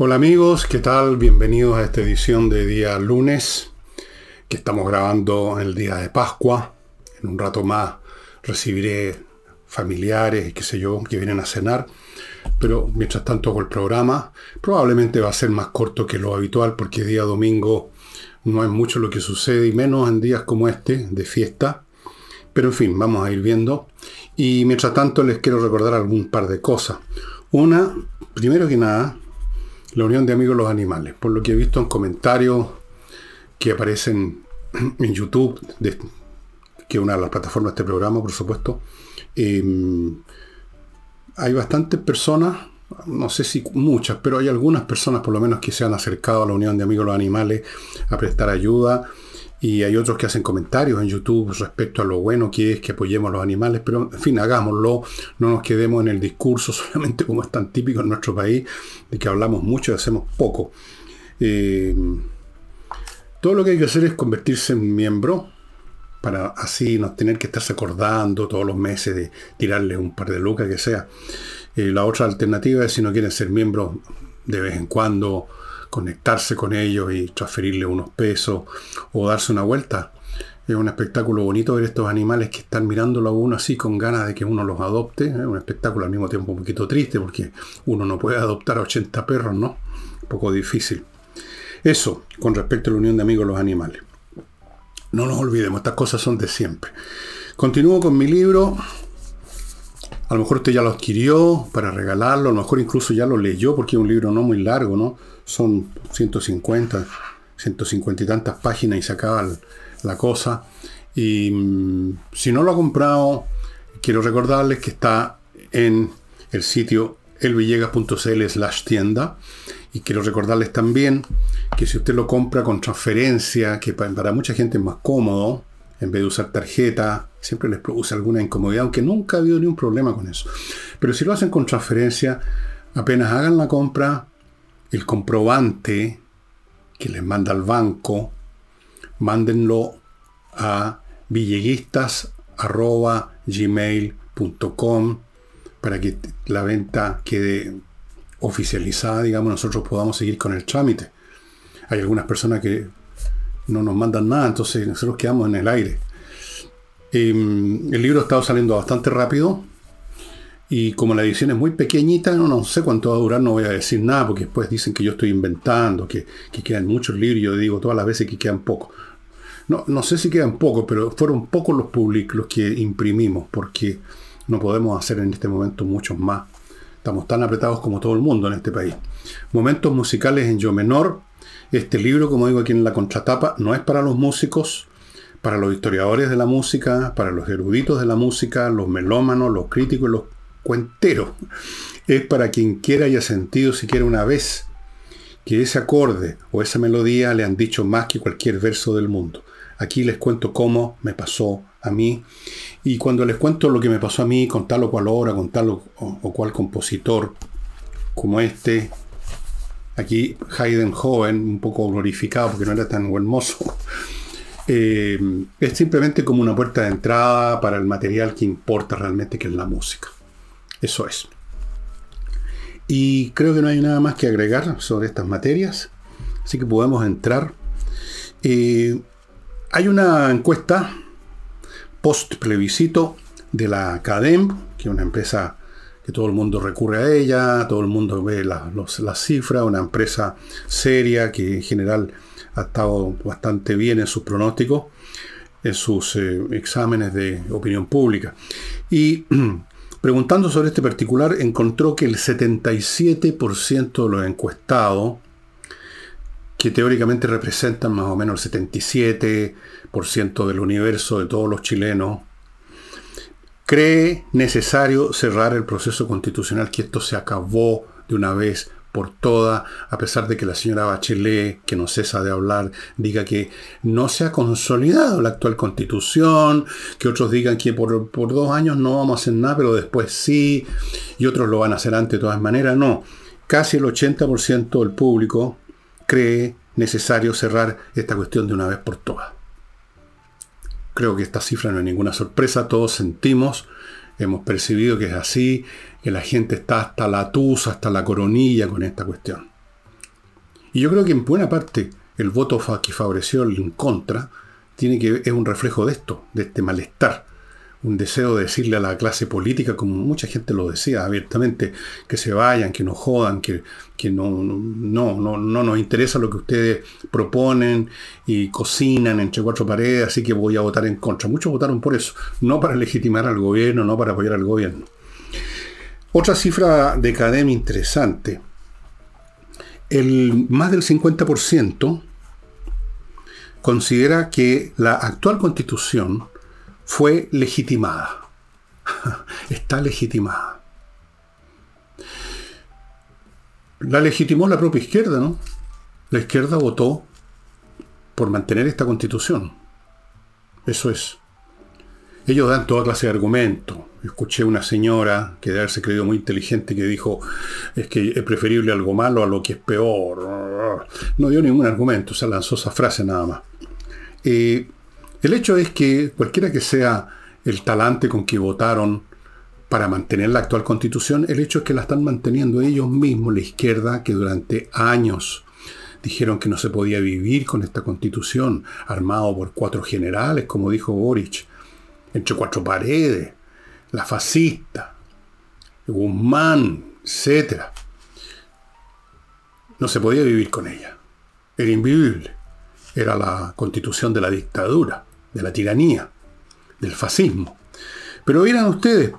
Hola amigos, ¿qué tal? Bienvenidos a esta edición de día lunes, que estamos grabando el día de Pascua. En un rato más recibiré familiares y qué sé yo, que vienen a cenar. Pero mientras tanto con el programa, probablemente va a ser más corto que lo habitual, porque día domingo no es mucho lo que sucede, y menos en días como este, de fiesta. Pero en fin, vamos a ir viendo. Y mientras tanto les quiero recordar algún par de cosas. Una, primero que nada, la Unión de Amigos los Animales. Por lo que he visto en comentarios que aparecen en YouTube, que es una de las plataformas de este programa, por supuesto, em, hay bastantes personas, no sé si muchas, pero hay algunas personas por lo menos que se han acercado a la Unión de Amigos los Animales a prestar ayuda y hay otros que hacen comentarios en YouTube respecto a lo bueno que es que apoyemos a los animales, pero en fin, hagámoslo, no nos quedemos en el discurso solamente como es tan típico en nuestro país, de que hablamos mucho y hacemos poco. Eh, todo lo que hay que hacer es convertirse en miembro, para así no tener que estarse acordando todos los meses de tirarle un par de lucas que sea. Eh, la otra alternativa es si no quieren ser miembros de vez en cuando, conectarse con ellos y transferirle unos pesos o darse una vuelta. Es un espectáculo bonito ver estos animales que están mirándolo a uno así con ganas de que uno los adopte. Es un espectáculo al mismo tiempo un poquito triste porque uno no puede adoptar a 80 perros, ¿no? Poco difícil. Eso con respecto a la unión de amigos los animales. No nos olvidemos, estas cosas son de siempre. Continúo con mi libro. A lo mejor usted ya lo adquirió para regalarlo, a lo mejor incluso ya lo leyó porque es un libro no muy largo, ¿no? son 150, 150 y tantas páginas y se acaba la cosa. Y mm, si no lo ha comprado, quiero recordarles que está en el sitio elvillegas.cl slash tienda. Y quiero recordarles también que si usted lo compra con transferencia, que para mucha gente es más cómodo, en vez de usar tarjeta, siempre les produce alguna incomodidad, aunque nunca ha habido ningún problema con eso. Pero si lo hacen con transferencia, apenas hagan la compra, el comprobante que les manda al banco, mándenlo a villeguistas.gmail.com para que la venta quede oficializada, digamos, nosotros podamos seguir con el trámite. Hay algunas personas que no nos mandan nada, entonces nosotros quedamos en el aire. Em, el libro ha estado saliendo bastante rápido, y como la edición es muy pequeñita, no, no sé cuánto va a durar, no voy a decir nada, porque después dicen que yo estoy inventando, que, quedan muchos libros, yo digo todas las veces que quedan pocos. No, no sé si quedan pocos, pero fueron pocos los públicos los que imprimimos, porque no podemos hacer en este momento muchos más. Estamos tan apretados como todo el mundo en este país. Momentos musicales en yo menor. Este libro, como digo aquí en la contratapa, no es para los músicos, para los historiadores de la música, para los eruditos de la música, los melómanos, los críticos y los cuentero. Es para quien quiera haya sentido siquiera una vez que ese acorde o esa melodía le han dicho más que cualquier verso del mundo. Aquí les cuento cómo me pasó a mí. Y cuando les cuento lo que me pasó a mí con tal o cual obra, con tal o, cual compositor, como este, aquí Haydn joven, un poco glorificado porque no era tan hermoso, eh, es simplemente como una puerta de entrada para el material que importa realmente, que es la música. Eso es. Y creo que no hay nada más que agregar sobre estas materias, así que podemos entrar. Eh, hay una encuesta post plebiscito de la CADEM, que es una empresa que todo el mundo recurre a ella, todo el mundo ve las cifras, una empresa seria que en general ha estado bastante bien en sus pronósticos, en sus eh, exámenes de opinión pública. Y Preguntando sobre este particular, encontró que el 77% de los encuestados, que teóricamente representan más o menos el 77% del universo de todos los chilenos, cree necesario cerrar el proceso constitucional, que esto se acabó de una vez por toda, a pesar de que la señora Bachelet, que no cesa de hablar, diga que no se ha consolidado la actual constitución, que otros digan que por, dos años no vamos a hacer nada, pero después sí, y otros lo van a hacer antes de todas maneras, no. Casi el 80% del público cree necesario cerrar esta cuestión de una vez por todas. Creo que esta cifra no es ninguna sorpresa, todos sentimos, hemos percibido que es así, que la gente está hasta la tusa, hasta la coronilla con esta cuestión. Y yo creo que en buena parte el voto que favoreció el en contra tiene que es un reflejo de esto, de este malestar un deseo de decirle a la clase política, como mucha gente lo decía abiertamente, que se vayan, que no jodan, que, no, no, no, no nos interesa lo que ustedes proponen y cocinan entre cuatro paredes, así que voy a votar en contra. Muchos votaron por eso, no para legitimar al gobierno, no para apoyar al gobierno. Otra cifra de academia interesante. El, más del 50% considera que la actual constitución fue legitimada. Está legitimada. La legitimó la propia izquierda, ¿no? La izquierda votó por mantener esta constitución. Eso es. Ellos dan toda clase de argumentos. Escuché una señora que debe haberse creído muy inteligente que dijo es que es preferible algo malo a lo que es peor. No dio ningún argumento, se lanzó esa frase nada más. Eh, el hecho es que cualquiera que sea el talante con que votaron para mantener la actual constitución, el hecho es que la están manteniendo ellos mismos, la izquierda, que durante años dijeron que no se podía vivir con esta constitución, armado por cuatro generales, como dijo Boric, entre cuatro paredes, la fascista, Guzmán, etc. No se podía vivir con ella. Era invivible. Era la constitución de la dictadura de la tiranía, del fascismo. Pero eran ustedes,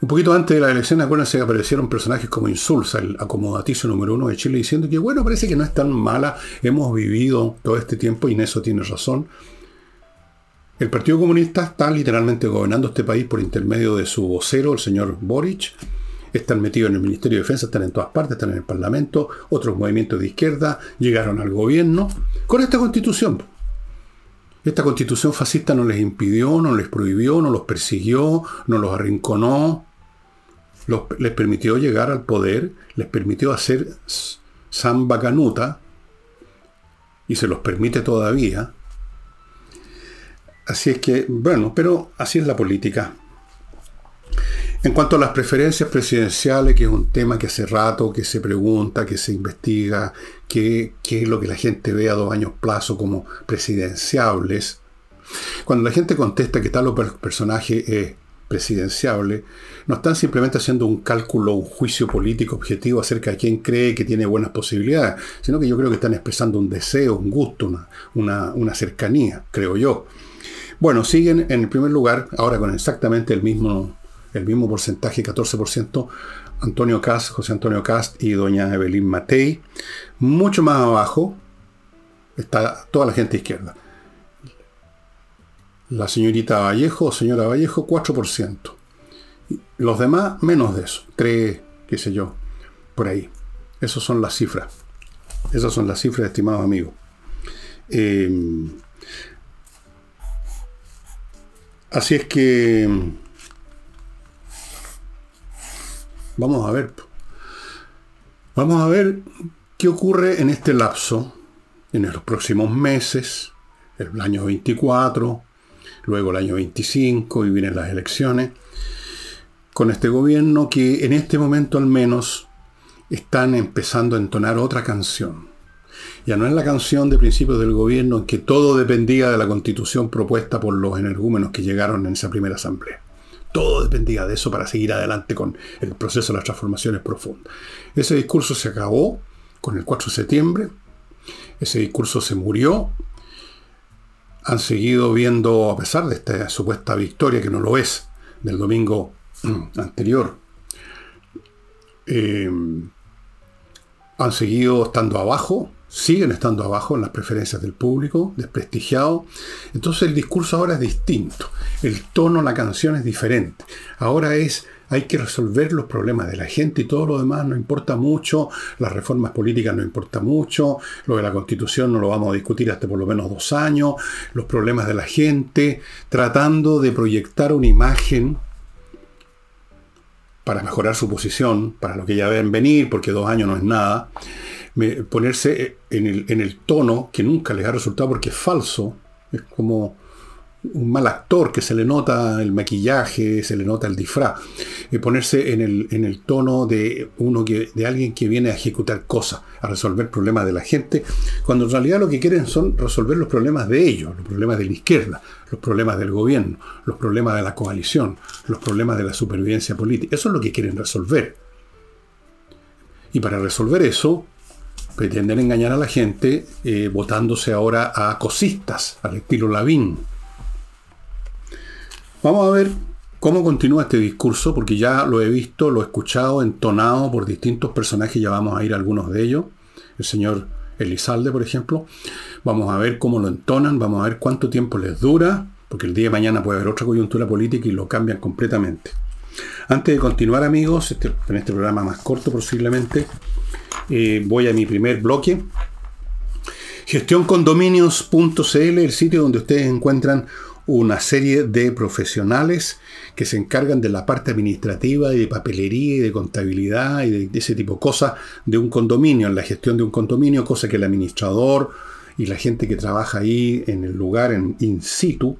un poquito antes de la elección, acuérdense aparecieron personajes como Insulsa, el acomodaticio número uno de Chile, diciendo que bueno, parece que no es tan mala, hemos vivido todo este tiempo y en eso tiene razón. El Partido Comunista está literalmente gobernando este país por intermedio de su vocero, el señor Boric. Están metidos en el Ministerio de Defensa, están en todas partes, están en el Parlamento, otros movimientos de izquierda llegaron al gobierno con esta constitución. Esta constitución fascista no les impidió, no les prohibió, no los persiguió, no los arrinconó, les permitió llegar al poder, les permitió hacer samba canuta, y se los permite todavía. Así es que, bueno, pero así es la política. En cuanto a las preferencias presidenciales, que es un tema que hace rato que se pregunta, que se investiga, qué es lo que la gente ve a dos años plazo como presidenciables, cuando la gente contesta que tal personaje es presidenciable, no están simplemente haciendo un cálculo, un juicio político objetivo acerca de quién cree que tiene buenas posibilidades, sino que yo creo que están expresando un deseo, un gusto, una, una cercanía, creo yo. Bueno, siguen en el primer lugar, ahora con exactamente el mismo el mismo porcentaje, 14%, Antonio Cast, José Antonio Cast y doña Evelyn Matei. Mucho más abajo está toda la gente izquierda. La señorita Vallejo, señora Vallejo, 4%. Los demás, menos de eso. 3, qué sé yo, por ahí. Esas son las cifras. Esas son las cifras, estimados amigos. Eh, así es que Vamos a ver. Vamos a ver qué ocurre en este lapso, en los próximos meses, el año 24, luego el año 25 y vienen las elecciones, con este gobierno que en este momento al menos están empezando a entonar otra canción. Ya no es la canción de principios del gobierno en que todo dependía de la constitución propuesta por los energúmenos que llegaron en esa primera asamblea. Todo dependía de eso para seguir adelante con el proceso de las transformaciones profundas. Ese discurso se acabó con el 4 de septiembre. Ese discurso se murió. Han seguido viendo, a pesar de esta supuesta victoria, que no lo es, del domingo anterior, eh, han seguido estando abajo, siguen estando abajo en las preferencias del público, desprestigiado. Entonces el discurso ahora es distinto, el tono, la canción es diferente. Ahora es, hay que resolver los problemas de la gente y todo lo demás no importa mucho, las reformas políticas no importa mucho, lo de la constitución no lo vamos a discutir hasta por lo menos dos años, los problemas de la gente, tratando de proyectar una imagen para mejorar su posición, para lo que ya ven venir, porque dos años no es nada ponerse en el, tono que nunca les ha resultado porque es falso, es como un mal actor, que se le nota el maquillaje, se le nota el disfraz, y ponerse en el, en el tono de uno que, de alguien que viene a ejecutar cosas, a resolver problemas de la gente, cuando en realidad lo que quieren son resolver los problemas de ellos, los problemas de la izquierda, los problemas del gobierno, los problemas de la coalición, los problemas de la supervivencia política. Eso es lo que quieren resolver. Y para resolver eso, pretenden engañar a la gente eh, votándose ahora a cosistas, al estilo Lavín Vamos a ver cómo continúa este discurso, porque ya lo he visto, lo he escuchado, entonado por distintos personajes, ya vamos a ir a algunos de ellos. El señor Elizalde, por ejemplo. Vamos a ver cómo lo entonan, vamos a ver cuánto tiempo les dura, porque el día de mañana puede haber otra coyuntura política y lo cambian completamente. Antes de continuar, amigos, este, en este programa más corto posiblemente, eh, voy a mi primer bloque. Gestioncondominios.cl, el sitio donde ustedes encuentran una serie de profesionales que se encargan de la parte administrativa y de papelería y de contabilidad y de, ese tipo de cosas de un condominio, en la gestión de un condominio, cosa que el administrador y la gente que trabaja ahí en el lugar, en in situ,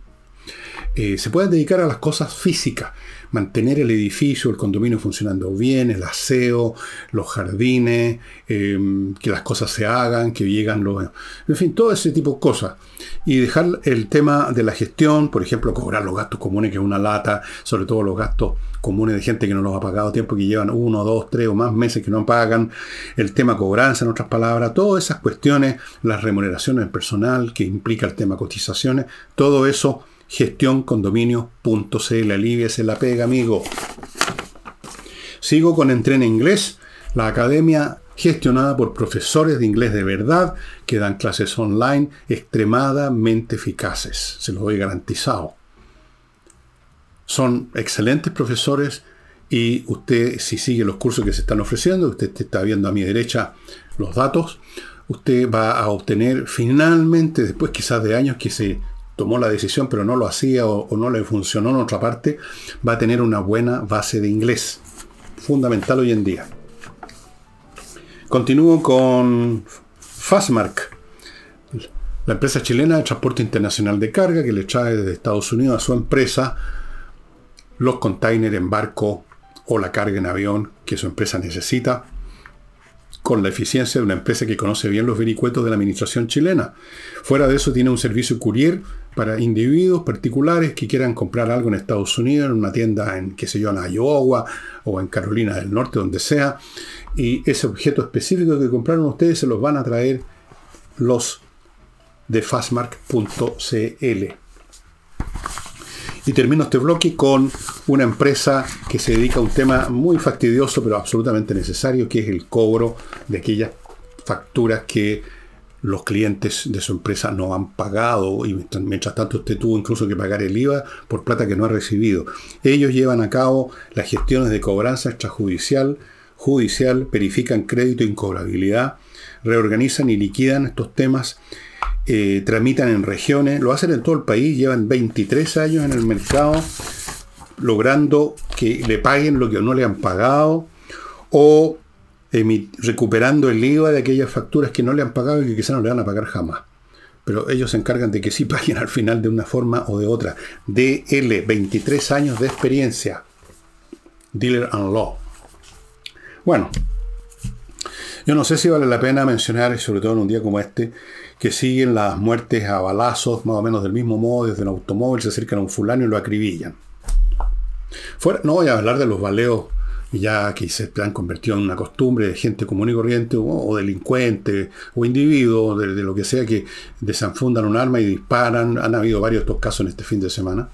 eh, se pueden dedicar a las cosas físicas mantener el edificio, el condominio funcionando bien, el aseo, los jardines, em, que las cosas se hagan, que llegan los... En fin, todo ese tipo de cosas. Y dejar el tema de la gestión, por ejemplo, cobrar los gastos comunes, que es una lata, sobre todo los gastos comunes de gente que no los ha pagado tiempo, que llevan uno, dos, tres o más meses que no pagan, el tema cobranza, en otras palabras, todas esas cuestiones, las remuneraciones personal, que implica el tema cotizaciones, todo eso gestioncondominio.cl. Aliviese la pega, amigo. Sigo con Entrena Inglés, la academia gestionada por profesores de inglés de verdad que dan clases online extremadamente eficaces. Se los doy garantizado. Son excelentes profesores y usted, si sigue los cursos que se están ofreciendo, usted está viendo a mi derecha los datos, usted va a obtener finalmente, después quizás de años que se tomó la decisión pero no lo hacía o, no le funcionó en otra parte, va a tener una buena base de inglés. Fundamental hoy en día. Continúo con Fastmark, la empresa chilena de transporte internacional de carga que le trae desde Estados Unidos a su empresa los containers en barco o la carga en avión que su empresa necesita con la eficiencia de una empresa que conoce bien los vericuetos de la administración chilena. Fuera de eso tiene un servicio courier para individuos particulares que quieran comprar algo en Estados Unidos, en una tienda en, qué sé yo, en Iowa o en Carolina del Norte, donde sea, y ese objeto específico que compraron ustedes se los van a traer los de fastmark.cl. Y termino este bloque con una empresa que se dedica a un tema muy fastidioso, pero absolutamente necesario, que es el cobro de aquellas facturas que los clientes de su empresa no han pagado y mientras tanto usted tuvo incluso que pagar el IVA por plata que no ha recibido. Ellos llevan a cabo las gestiones de cobranza extrajudicial, judicial, verifican crédito e incobrabilidad, reorganizan y liquidan estos temas, eh, tramitan en regiones, lo hacen en todo el país, llevan 23 años en el mercado logrando que le paguen lo que no le han pagado o recuperando el IVA de aquellas facturas que no le han pagado y que quizás no le van a pagar jamás. Pero ellos se encargan de que sí paguen al final de una forma o de otra. DL, 23 años de experiencia. Dealer and Law. Bueno, yo no sé si vale la pena mencionar, sobre todo en un día como este, que siguen las muertes a balazos, más o menos del mismo modo, desde un automóvil se acercan a un fulano y lo acribillan. Fuera, no voy a hablar de los baleos ya que se han convertido en una costumbre de gente común y corriente o, delincuente o individuos de, lo que sea que desenfundan un arma y disparan. Han habido varios estos casos en este fin de semana.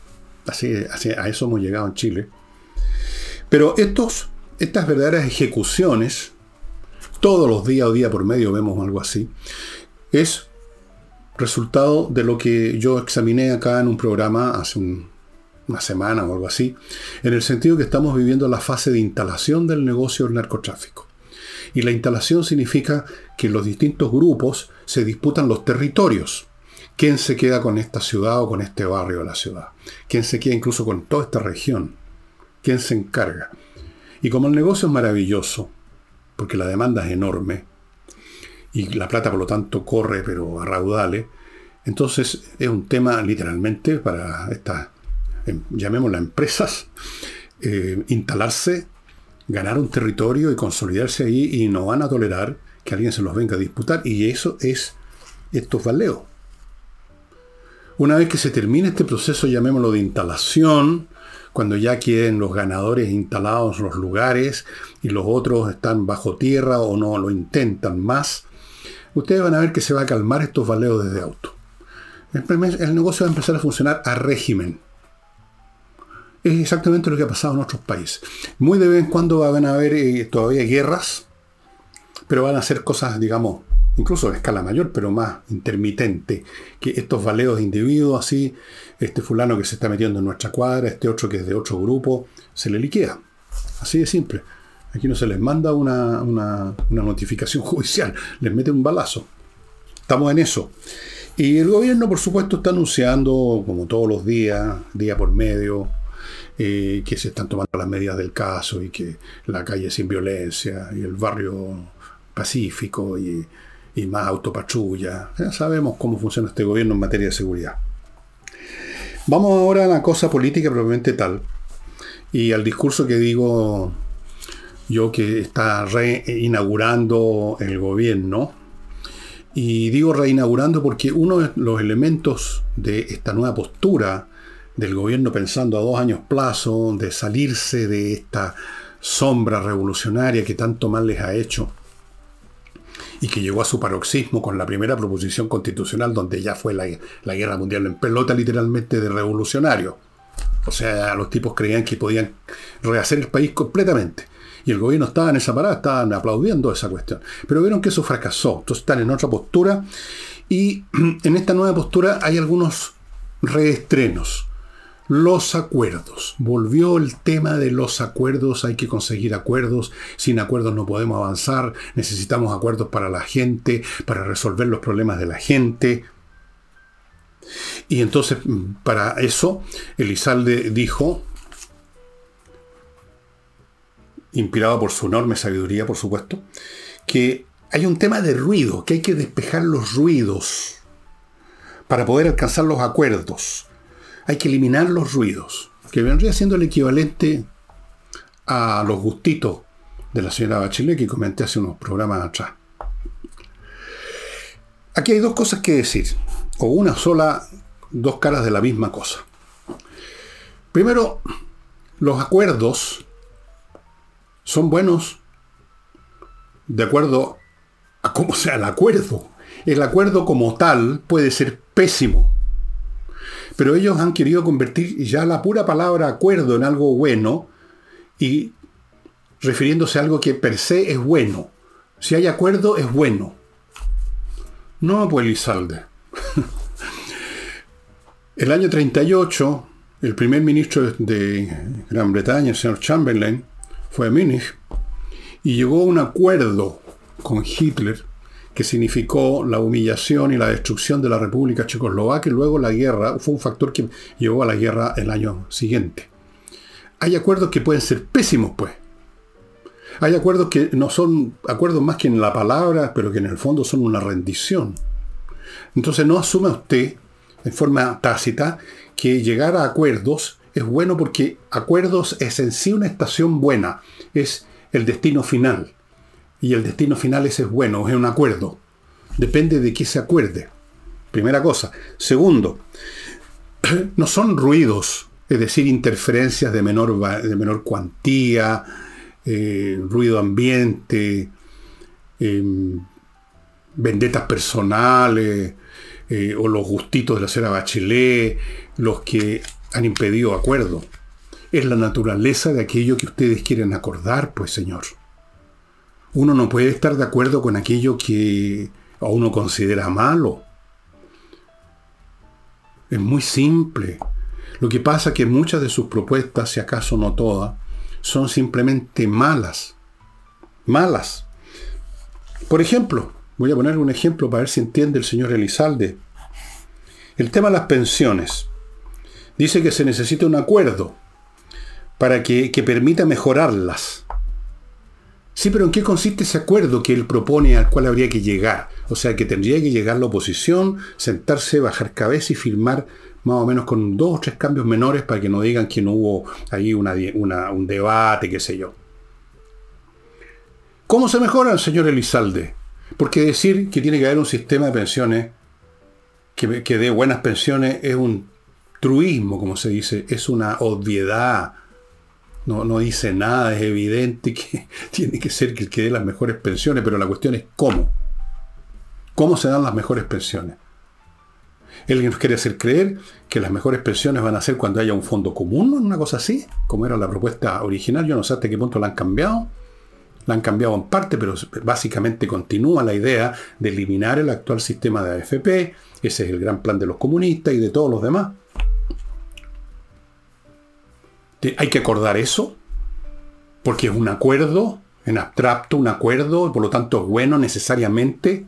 Así, a eso hemos llegado en Chile. Pero estos, estas verdaderas ejecuciones, todos los días o día por medio vemos algo así, es resultado de lo que yo examiné acá en un programa hace un, una semana o algo así, en el sentido que estamos viviendo la fase de instalación del negocio del narcotráfico. Y la instalación significa que los distintos grupos se disputan los territorios. ¿Quién se queda con esta ciudad o con este barrio de la ciudad? ¿Quién se queda incluso con toda esta región? ¿Quién se encarga? Y como el negocio es maravilloso, porque la demanda es enorme, y la plata por lo tanto corre pero a raudales, Entonces es un tema literalmente para estas, em, llamémoslas empresas, eh, instalarse, ganar un territorio y consolidarse ahí y no van a tolerar que alguien se los venga a disputar. Y eso es estos valeos. Una vez que se termine este proceso, llamémoslo de instalación, cuando ya queden los ganadores instalados los lugares y los otros están bajo tierra o no lo intentan más, ustedes van a ver que se va a calmar estos valeos desde auto. El, negocio va a empezar a funcionar a régimen. Es exactamente lo que ha pasado en otros países. Muy de vez en cuando van a haber eh, todavía guerras, pero van a ser cosas, digamos, incluso a escala mayor, pero más intermitente, que estos valeos de individuos así, este fulano que se está metiendo en nuestra cuadra, este otro que es de otro grupo, se le liquida. Así de simple. Aquí no se les manda una, una notificación judicial, les mete un balazo. Estamos en eso. Y el gobierno, por supuesto, está anunciando, como todos los días, día por medio, que se están tomando las medidas del caso y que la calle sin violencia y el barrio pacífico y, más autopatrulla. Ya sabemos cómo funciona este gobierno en materia de seguridad. Vamos ahora a la cosa política probablemente tal y al discurso que digo yo que está reinaugurando el gobierno y digo reinaugurando porque uno de los elementos de esta nueva postura del gobierno pensando a dos años plazo, de salirse de esta sombra revolucionaria que tanto mal les ha hecho y que llegó a su paroxismo con la primera proposición constitucional donde ya fue la, la guerra mundial en pelota literalmente de revolucionario. O sea, los tipos creían que podían rehacer el país completamente. Y el gobierno estaba en esa parada, estaban aplaudiendo esa cuestión. Pero vieron que eso fracasó. Entonces están en otra postura. Y en esta nueva postura hay algunos reestrenos. Los acuerdos. Volvió el tema de los acuerdos. Hay que conseguir acuerdos. Sin acuerdos no podemos avanzar. Necesitamos acuerdos para la gente, para resolver los problemas de la gente. Y entonces, para eso, Elizalde dijo, inspirado por su enorme sabiduría, por supuesto, que hay un tema de ruido, que hay que despejar los ruidos para poder alcanzar los acuerdos. Hay que eliminar los ruidos, que vendría siendo el equivalente a los gustitos de la señora Bachelet que comenté hace unos programas atrás. Aquí hay dos cosas que decir, o una sola, dos caras de la misma cosa. Primero, los acuerdos son buenos de acuerdo a cómo sea el acuerdo. El acuerdo como tal puede ser pésimo. Pero ellos han querido convertir ya la pura palabra acuerdo en algo bueno y refiriéndose a algo que per se es bueno. Si hay acuerdo, es bueno. No, pues Lizalde. el año 38, el primer ministro de Gran Bretaña, el señor Chamberlain, fue a Múnich y llegó a un acuerdo con Hitler que significó la humillación y la destrucción de la República Checoslovaca y luego la guerra, fue un factor que llevó a la guerra el año siguiente. Hay acuerdos que pueden ser pésimos, pues. Hay acuerdos que no son acuerdos más que en la palabra, pero que en el fondo son una rendición. Entonces no asuma usted, en forma tácita, que llegar a acuerdos es bueno porque acuerdos es en sí una estación buena, es el destino final. Y el destino final ese es bueno, es un acuerdo. Depende de qué se acuerde. Primera cosa. Segundo, no son ruidos, es decir, interferencias de menor, de menor cuantía, eh, ruido ambiente, em, vendetas personales, eh, o los gustitos de la cera Bachelet, los que han impedido acuerdo. Es la naturaleza de aquello que ustedes quieren acordar, pues Señor. Uno no puede estar de acuerdo con aquello que a uno considera malo. Es muy simple. Lo que pasa es que muchas de sus propuestas, si acaso no todas, son simplemente malas. Malas. Por ejemplo, voy a poner un ejemplo para ver si entiende el señor Elizalde. El tema de las pensiones dice que se necesita un acuerdo para que, permita mejorarlas. Sí, pero ¿en qué consiste ese acuerdo que él propone al cual habría que llegar? O sea, que tendría que llegar la oposición, sentarse, bajar cabeza y firmar más o menos con dos o tres cambios menores para que no digan que no hubo ahí un debate, qué sé yo. ¿Cómo se mejora, señor Elizalde? Porque decir que tiene que haber un sistema de pensiones que, que dé buenas pensiones es un truismo, como se dice, es una obviedad. No, no, dice nada, es evidente que tiene que ser que, que dé las mejores pensiones, pero la cuestión es cómo. ¿Cómo se dan las mejores pensiones? Él nos quiere hacer creer que las mejores pensiones van a ser cuando haya un fondo común, una cosa así, como era la propuesta original. Yo no sé hasta qué punto la han cambiado la han cambiado en parte, pero básicamente continúa la idea de eliminar el actual sistema de AFP. Ese es el gran plan de los comunistas y de todos los demás. Hay que acordar eso, porque es un acuerdo en abstracto, un acuerdo, por lo tanto es bueno necesariamente.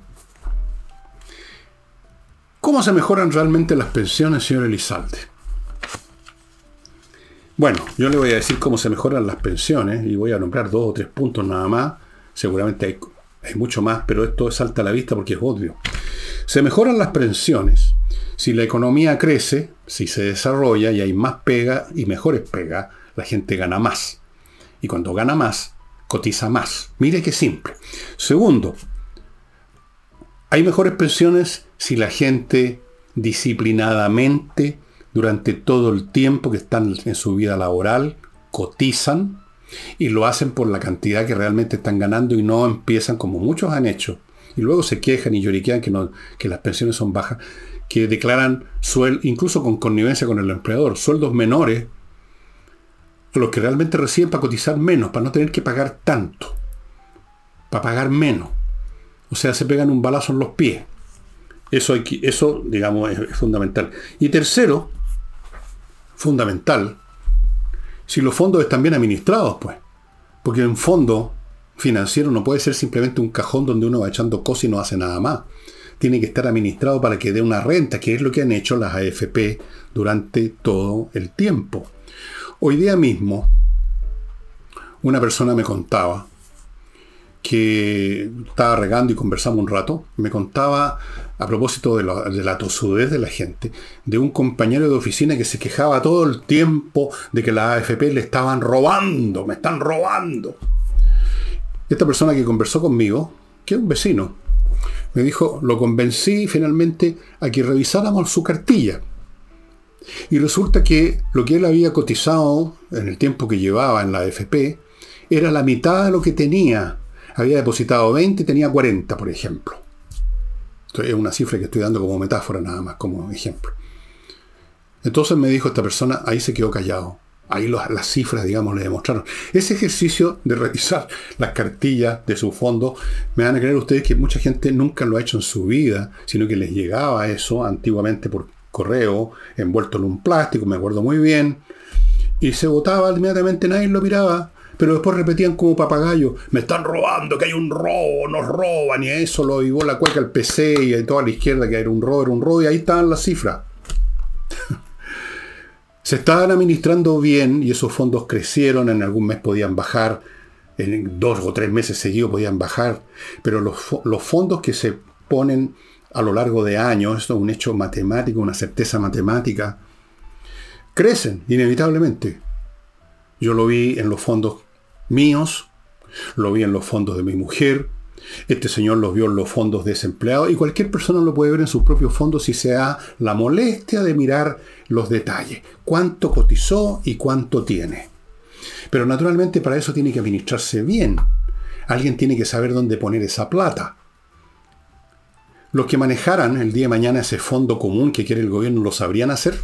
¿Cómo se mejoran realmente las pensiones, señor Elizalde? Bueno, yo le voy a decir cómo se mejoran las pensiones y voy a nombrar dos o tres puntos nada más. Seguramente hay, mucho más, pero esto salta a la vista porque es obvio. Se mejoran las pensiones si la economía crece, si se desarrolla y hay más pega y mejores pega, la gente gana más. Y cuando gana más, cotiza más. Mire qué simple. Segundo, hay mejores pensiones si la gente disciplinadamente durante todo el tiempo que están en su vida laboral, cotizan y lo hacen por la cantidad que realmente están ganando y no empiezan como muchos han hecho. Y luego se quejan y lloriquean que, no, que las pensiones son bajas, que declaran sueldos, incluso con connivencia con el empleador, sueldos menores los que realmente reciben para cotizar menos, para no tener que pagar tanto, para pagar menos. O sea, se pegan un balazo en los pies. Eso, eso digamos, es fundamental. Y tercero, fundamental si los fondos están bien administrados, pues. Porque un fondo financiero no puede ser simplemente un cajón donde uno va echando cosas y no hace nada más. Tiene que estar administrado para que dé una renta, que es lo que han hecho las AFP durante todo el tiempo. Hoy día mismo, una persona me contaba que estaba regando y conversamos un rato, me contaba a propósito de la, tosudez de la gente, de un compañero de oficina que se quejaba todo el tiempo de que la AFP le estaban robando, me están robando. Esta persona que conversó conmigo, que es un vecino, me dijo, lo convencí finalmente a que revisáramos su cartilla. Y resulta que lo que él había cotizado en el tiempo que llevaba en la AFP era la mitad de lo que tenía. Había depositado 20 y tenía 40, por ejemplo es una cifra que estoy dando como metáfora nada más, como ejemplo. Entonces me dijo esta persona, ahí se quedó callado. Ahí las cifras, digamos, le demostraron. Ese ejercicio de revisar las cartillas de su fondo, me van a creer ustedes que mucha gente nunca lo ha hecho en su vida, sino que les llegaba eso antiguamente por correo, envuelto en un plástico, me acuerdo muy bien, y se votaba inmediatamente, nadie lo miraba, pero después repetían como papagayo, me están robando, que hay un robo, nos roban, y a eso lo vivó la cueca el PC y toda la izquierda que era un robo, era un robo, y ahí estaban las cifras. Se estaban administrando bien y esos fondos crecieron, en algún mes podían bajar, en dos o tres meses seguidos podían bajar, pero los, los fondos que se ponen a lo largo de años, esto es un hecho matemático, una certeza matemática, crecen inevitablemente. Yo lo vi en los fondos míos, lo vi en los fondos de mi mujer, este señor los vio en los fondos desempleados y cualquier persona lo puede ver en sus propios fondos si se da la molestia de mirar los detalles, cuánto cotizó y cuánto tiene. Pero naturalmente para eso tiene que administrarse bien. Alguien tiene que saber dónde poner esa plata. Los que manejaran el día de mañana ese fondo común que quiere el gobierno lo sabrían hacer.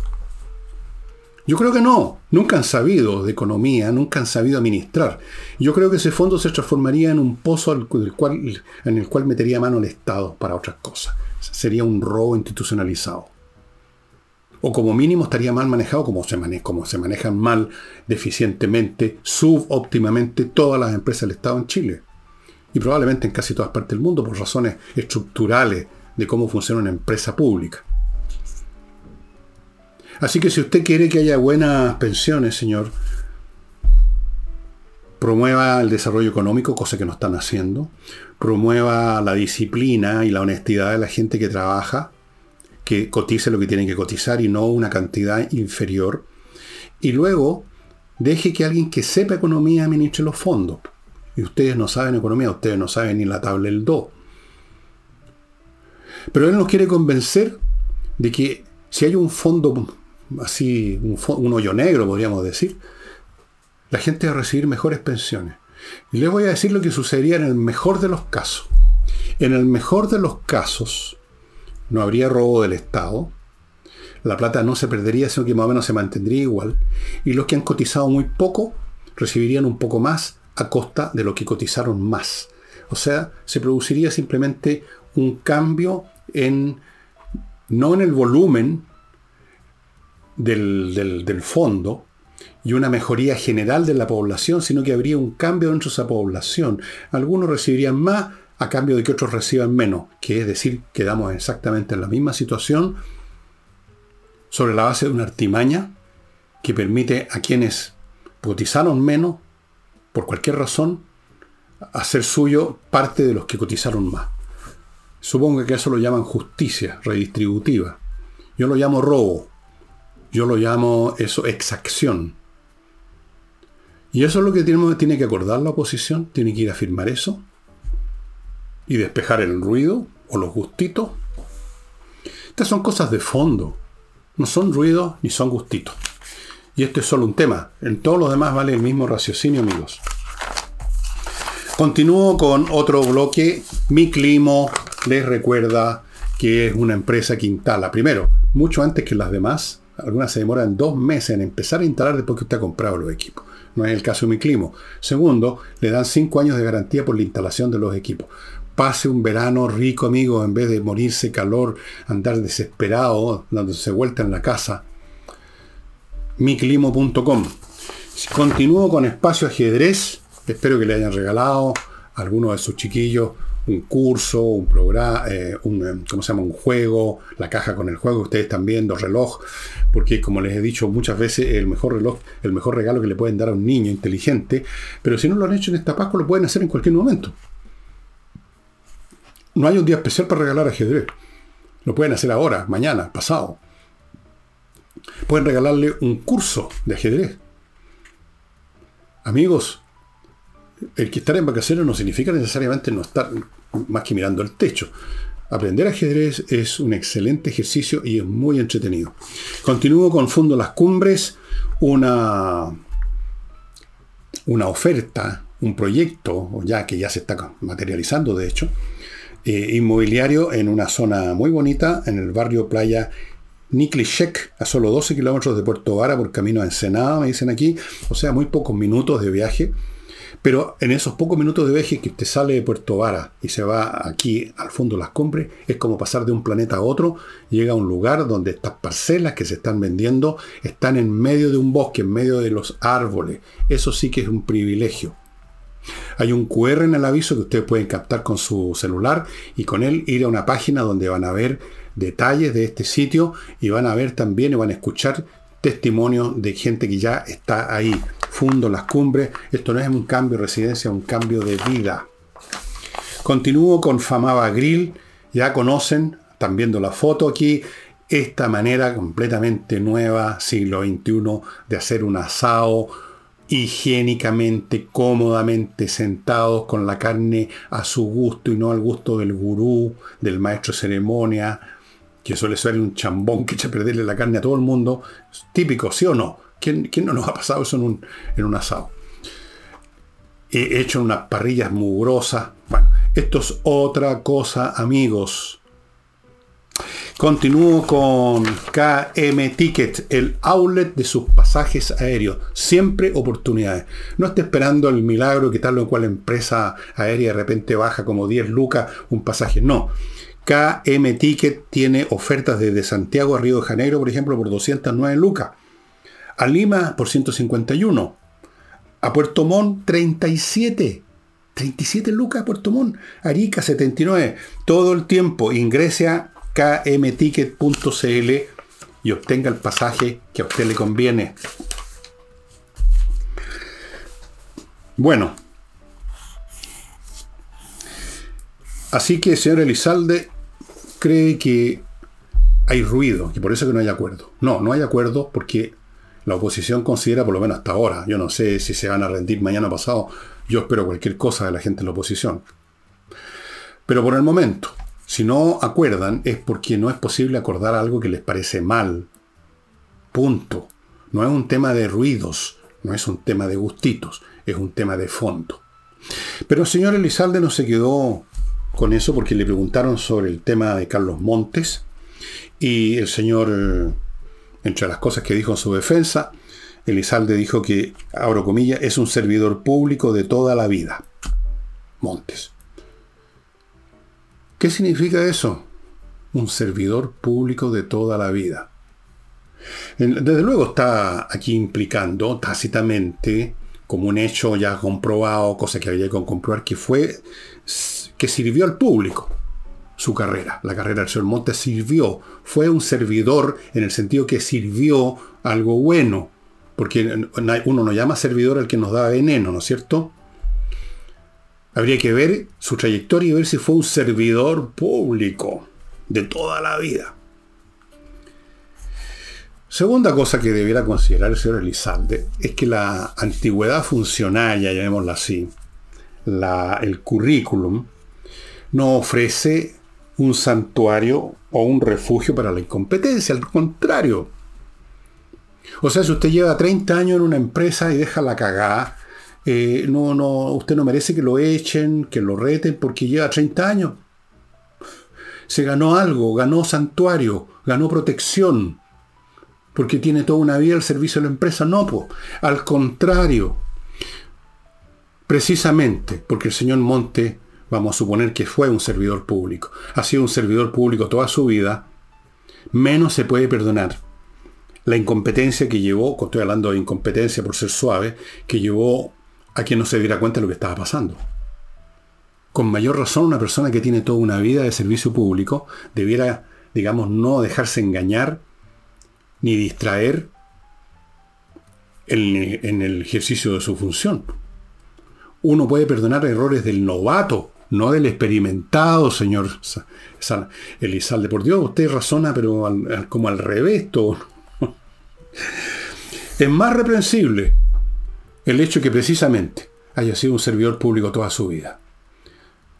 Yo creo que no. Nunca han sabido de economía, nunca han sabido administrar. Yo creo que ese fondo se transformaría en un pozo cual, en el cual metería mano el Estado para otras cosas. Sería un robo institucionalizado. O como mínimo estaría mal manejado como se, como se manejan mal, deficientemente, subóptimamente todas las empresas del Estado en Chile. Y probablemente en casi todas partes del mundo por razones estructurales de cómo funciona una empresa pública. Así que si usted quiere que haya buenas pensiones, señor, promueva el desarrollo económico, cosa que no están haciendo, promueva la disciplina y la honestidad de la gente que trabaja, que cotice lo que tienen que cotizar y no una cantidad inferior, y luego deje que alguien que sepa economía administre los fondos. Y ustedes no saben economía, ustedes no saben ni la tabla del do. Pero él nos quiere convencer de que si hay un fondo así, un, hoyo negro, podríamos decir, la gente va a recibir mejores pensiones. Y les voy a decir lo que sucedería en el mejor de los casos. En el mejor de los casos, no habría robo del Estado, la plata no se perdería, sino que más o menos se mantendría igual, y los que han cotizado muy poco recibirían un poco más a costa de lo que cotizaron más. O sea, se produciría simplemente un cambio en, no en el volumen del, del, fondo y una mejoría general de la población, sino que habría un cambio dentro de esa población. Algunos recibirían más a cambio de que otros reciban menos, que es decir, quedamos exactamente en la misma situación sobre la base de una artimaña que permite a quienes cotizaron menos, por cualquier razón, hacer suyo parte de los que cotizaron más. Supongo que eso lo llaman justicia redistributiva. Yo lo llamo robo. Yo lo llamo eso exacción. Y eso es lo que tiene, que acordar la oposición, tiene que ir a firmar eso y despejar el ruido o los gustitos. Estas son cosas de fondo, no son ruidos ni son gustitos. Y esto es solo un tema, en todos los demás vale el mismo raciocinio, amigos. Continúo con otro bloque. Mi Climo les recuerda que es una empresa que instala, primero, mucho antes que las demás, algunas se demoran dos meses en empezar a instalar después que usted ha comprado los equipos. No es el caso de mi clima. Segundo, le dan cinco años de garantía por la instalación de los equipos. Pase un verano rico, amigo, en vez de morirse calor, andar desesperado, dándose vuelta en la casa. miclimo.com. Continúo con espacio ajedrez. Espero que le hayan regalado a algunos de sus chiquillos un curso, un programa, eh, un, eh, ¿cómo se llama? Un juego, la caja con el juego, ustedes están viendo, reloj, porque como les he dicho muchas veces, el mejor reloj, el mejor regalo que le pueden dar a un niño inteligente, pero si no lo han hecho en esta Pascua, lo pueden hacer en cualquier momento. No hay un día especial para regalar ajedrez. Lo pueden hacer ahora, mañana, pasado. Pueden regalarle un curso de ajedrez. Amigos, el que estar en vacaciones no significa necesariamente no estar más que mirando el techo. Aprender ajedrez es un excelente ejercicio y es muy entretenido. Continúo con Fundo Las Cumbres, una, una oferta, un proyecto, ya que ya se está materializando de hecho, eh, inmobiliario en una zona muy bonita, en el barrio Playa Niklichek, a solo 12 kilómetros de Puerto Vara por camino a Ensenada, me dicen aquí, o sea, muy pocos minutos de viaje pero en esos pocos minutos de viaje que usted sale de Puerto Vara y se va aquí al fondo de las compras, es como pasar de un planeta a otro, llega a un lugar donde estas parcelas que se están vendiendo están en medio de un bosque, en medio de los árboles. Eso sí que es un privilegio. Hay un QR en el aviso que ustedes pueden captar con su celular y con él ir a una página donde van a ver detalles de este sitio y van a ver también y van a escuchar testimonios de gente que ya está ahí. Fundo las cumbres. Esto no es un cambio de residencia, es un cambio de vida. Continúo con Famaba Grill. Ya conocen, están viendo la foto aquí, esta manera completamente nueva, siglo XXI, de hacer un asado higiénicamente, cómodamente, sentados con la carne a su gusto y no al gusto del gurú, del maestro ceremonia, que suele ser un chambón que echa a perderle la carne a todo el mundo. Típico, ¿sí o no? ¿Quién, no nos ha pasado eso en un, en un asado? He hecho unas parrillas mugrosas. Bueno, esto es otra cosa, amigos. Continúo con KM Ticket, el outlet de sus pasajes aéreos. Siempre oportunidades. No esté esperando el milagro que tal o cual empresa aérea de repente baja como 10 lucas un pasaje. No. KM Ticket tiene ofertas desde Santiago a Río de Janeiro, por ejemplo, por 209 lucas. A Lima por 151. A Puerto Montt 37. 37 lucas a Puerto Montt. Arica 79. Todo el tiempo ingrese a kmticket.cl y obtenga el pasaje que a usted le conviene. Bueno. Así que señor Elizalde cree que hay ruido, y por eso que no hay acuerdo. No, no hay acuerdo porque la oposición considera, por lo menos hasta ahora, yo no sé si se van a rendir mañana pasado, yo espero cualquier cosa de la gente de la oposición. Pero por el momento, si no acuerdan es porque no es posible acordar algo que les parece mal. Punto. No es un tema de ruidos, no es un tema de gustitos, es un tema de fondo. Pero el señor Elizalde no se quedó con eso porque le preguntaron sobre el tema de Carlos Montes y el señor, entre las cosas que dijo en su defensa, Elizalde dijo que, abro comillas, es un servidor público de toda la vida. Montes. ¿Qué significa eso? Un servidor público de toda la vida. Desde luego está aquí implicando tácitamente, como un hecho ya comprobado, cosa que había que comprobar, que fue que sirvió al público su carrera. La carrera del señor Montes sirvió, fue un servidor en el sentido que sirvió algo bueno, porque uno no llama servidor al que nos da veneno, ¿no es cierto? Habría que ver su trayectoria y ver si fue un servidor público de toda la vida. Segunda cosa que debiera considerar el señor Elizalde es que la antigüedad funcionaria, llamémosla así, el currículum, no ofrece un santuario o un refugio para la incompetencia, al contrario. O sea, si usted lleva 30 años en una empresa y deja la cagada, eh, no, no, usted no merece que lo echen, que lo reten, porque lleva 30 años. Se ganó algo, ganó santuario, ganó protección porque tiene toda una vida al servicio de la empresa. No, pues, al contrario. Precisamente porque el señor Monte, vamos a suponer que fue un servidor público, ha sido un servidor público toda su vida, menos se puede perdonar la incompetencia que llevó, estoy hablando de incompetencia por ser suave, que llevó a que no se diera cuenta de lo que estaba pasando. Con mayor razón, una persona que tiene toda una vida de servicio público debiera, digamos, no dejarse engañar ni distraer en, el ejercicio de su función. Uno puede perdonar errores del novato, no del experimentado, señor Elizalde. Por Dios, usted razona, pero como al revés todo. Es más reprensible el hecho que precisamente haya sido un servidor público toda su vida.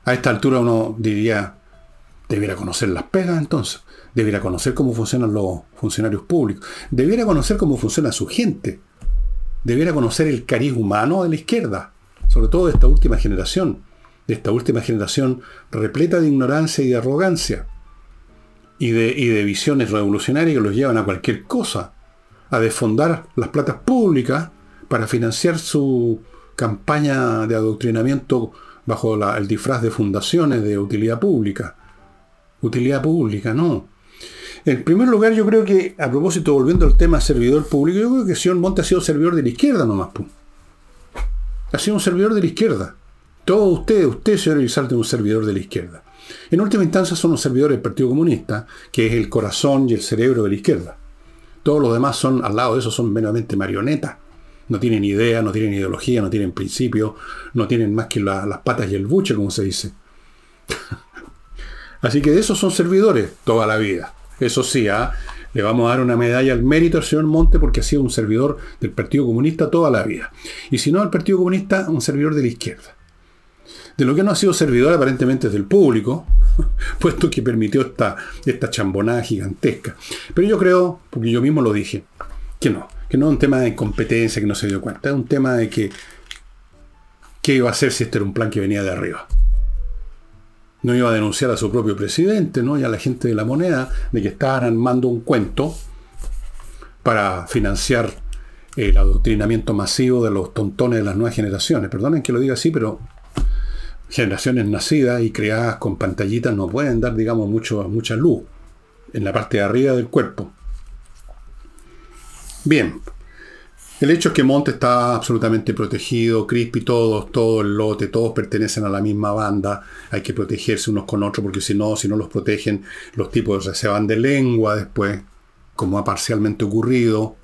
A esta altura uno diría, debiera conocer las pegas entonces. Debiera conocer cómo funcionan los funcionarios públicos. Debiera conocer cómo funciona su gente. Debiera conocer el cariz humano de la izquierda. Sobre todo de esta última generación. De esta última generación repleta de ignorancia y de arrogancia. Y de, y de visiones revolucionarias que los llevan a cualquier cosa. A desfondar las platas públicas para financiar su campaña de adoctrinamiento bajo el disfraz de fundaciones de utilidad pública. Utilidad pública, no. En primer lugar, yo creo que, a propósito, volviendo al tema servidor público, yo creo que señor Monte ha sido servidor de la izquierda nomás. Ha sido un servidor de la izquierda. Todos ustedes, usted, señor Elizalde, es un servidor de la izquierda. En última instancia son los servidores del Partido Comunista, que es el corazón y el cerebro de la izquierda. Todos los demás son, al lado de eso, son meramente marionetas. No tienen idea, no tienen ideología, no tienen principio, no tienen más que las patas y el buche, como se dice. Así que de esos son servidores toda la vida. Eso sí, ¿ah? le vamos a dar una medalla al mérito al señor Monte porque ha sido un servidor del Partido Comunista toda la vida. Y si no al Partido Comunista, un servidor de la izquierda. De lo que no ha sido servidor aparentemente del público, puesto que permitió esta, esta chambonada gigantesca. Pero yo creo, porque yo mismo lo dije, que no, que no es un tema de incompetencia que no se dio cuenta, es un tema de que qué iba a hacer si este era un plan que venía de arriba no iba a denunciar a su propio presidente ¿no? y a la gente de la moneda de que estaban armando un cuento para financiar el adoctrinamiento masivo de los tontones de las nuevas generaciones. Perdonen que lo diga así, pero generaciones nacidas y creadas con pantallitas no pueden dar, digamos, mucho, mucha luz en la parte de arriba del cuerpo. Bien, el hecho es que Monte está absolutamente protegido, Crispy, todos, todo el lote, todos pertenecen a la misma banda, hay que protegerse unos con otros porque si no, si no los protegen, los tipos se van de lengua después, como ha parcialmente ocurrido.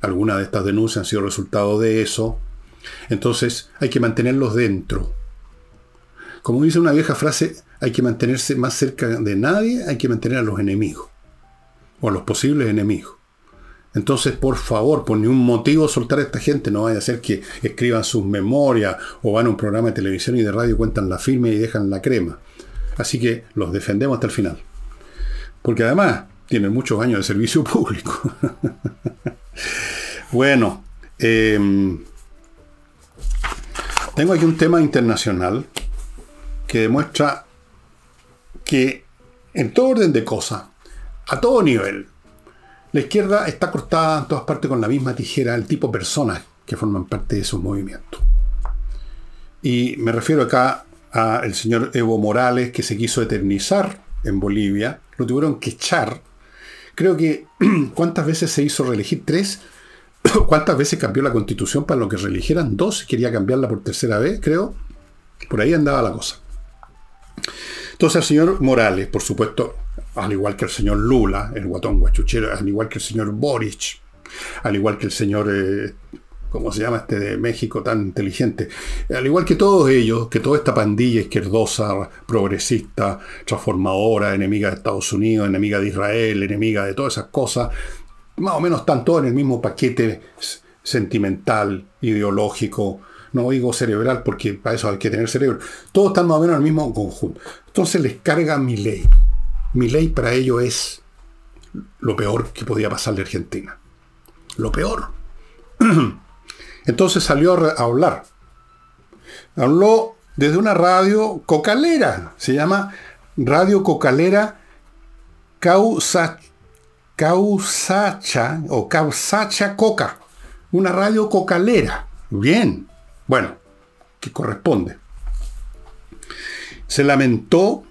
Algunas de estas denuncias han sido resultado de eso. Entonces hay que mantenerlos dentro. Como dice una vieja frase, hay que mantenerse más cerca de nadie, hay que mantener a los enemigos, o a los posibles enemigos. Entonces, por favor, por ningún motivo soltar a esta gente, no vaya a ser que escriban sus memorias o van a un programa de televisión y de radio, cuentan la firme y dejan la crema. Así que los defendemos hasta el final. Porque además tienen muchos años de servicio público. bueno, em, tengo aquí un tema internacional que demuestra que en todo orden de cosas, a todo nivel, la izquierda está cortada en todas partes con la misma tijera, el tipo personas que forman parte de esos movimientos. Y me refiero acá al señor Evo Morales, que se quiso eternizar en Bolivia, lo tuvieron que echar. Creo que, ¿cuántas veces se hizo reelegir? Tres. ¿Cuántas veces cambió la constitución para lo que reeligieran? Dos. Quería cambiarla por tercera vez, creo. Por ahí andaba la cosa. Entonces el señor Morales, por supuesto, al igual que el señor Lula, el guatón guachuchero, al igual que el señor Boric, al igual que el señor, eh, ¿cómo se llama este de México tan inteligente? Al igual que todos ellos, que toda esta pandilla izquierdosa, progresista, transformadora, enemiga de Estados Unidos, enemiga de Israel, enemiga de todas esas cosas, más o menos están todos en el mismo paquete sentimental, ideológico, no digo cerebral porque para eso hay que tener cerebro, todos están más o menos en el mismo conjunto. Entonces les carga mi ley. Mi ley para ello es lo peor que podía pasar de Argentina. Lo peor. Entonces salió a hablar. Habló desde una radio cocalera. Se llama Radio Cocalera Causa, Causacha o Causacha Coca. Una radio cocalera. Bien. Bueno, que corresponde. Se lamentó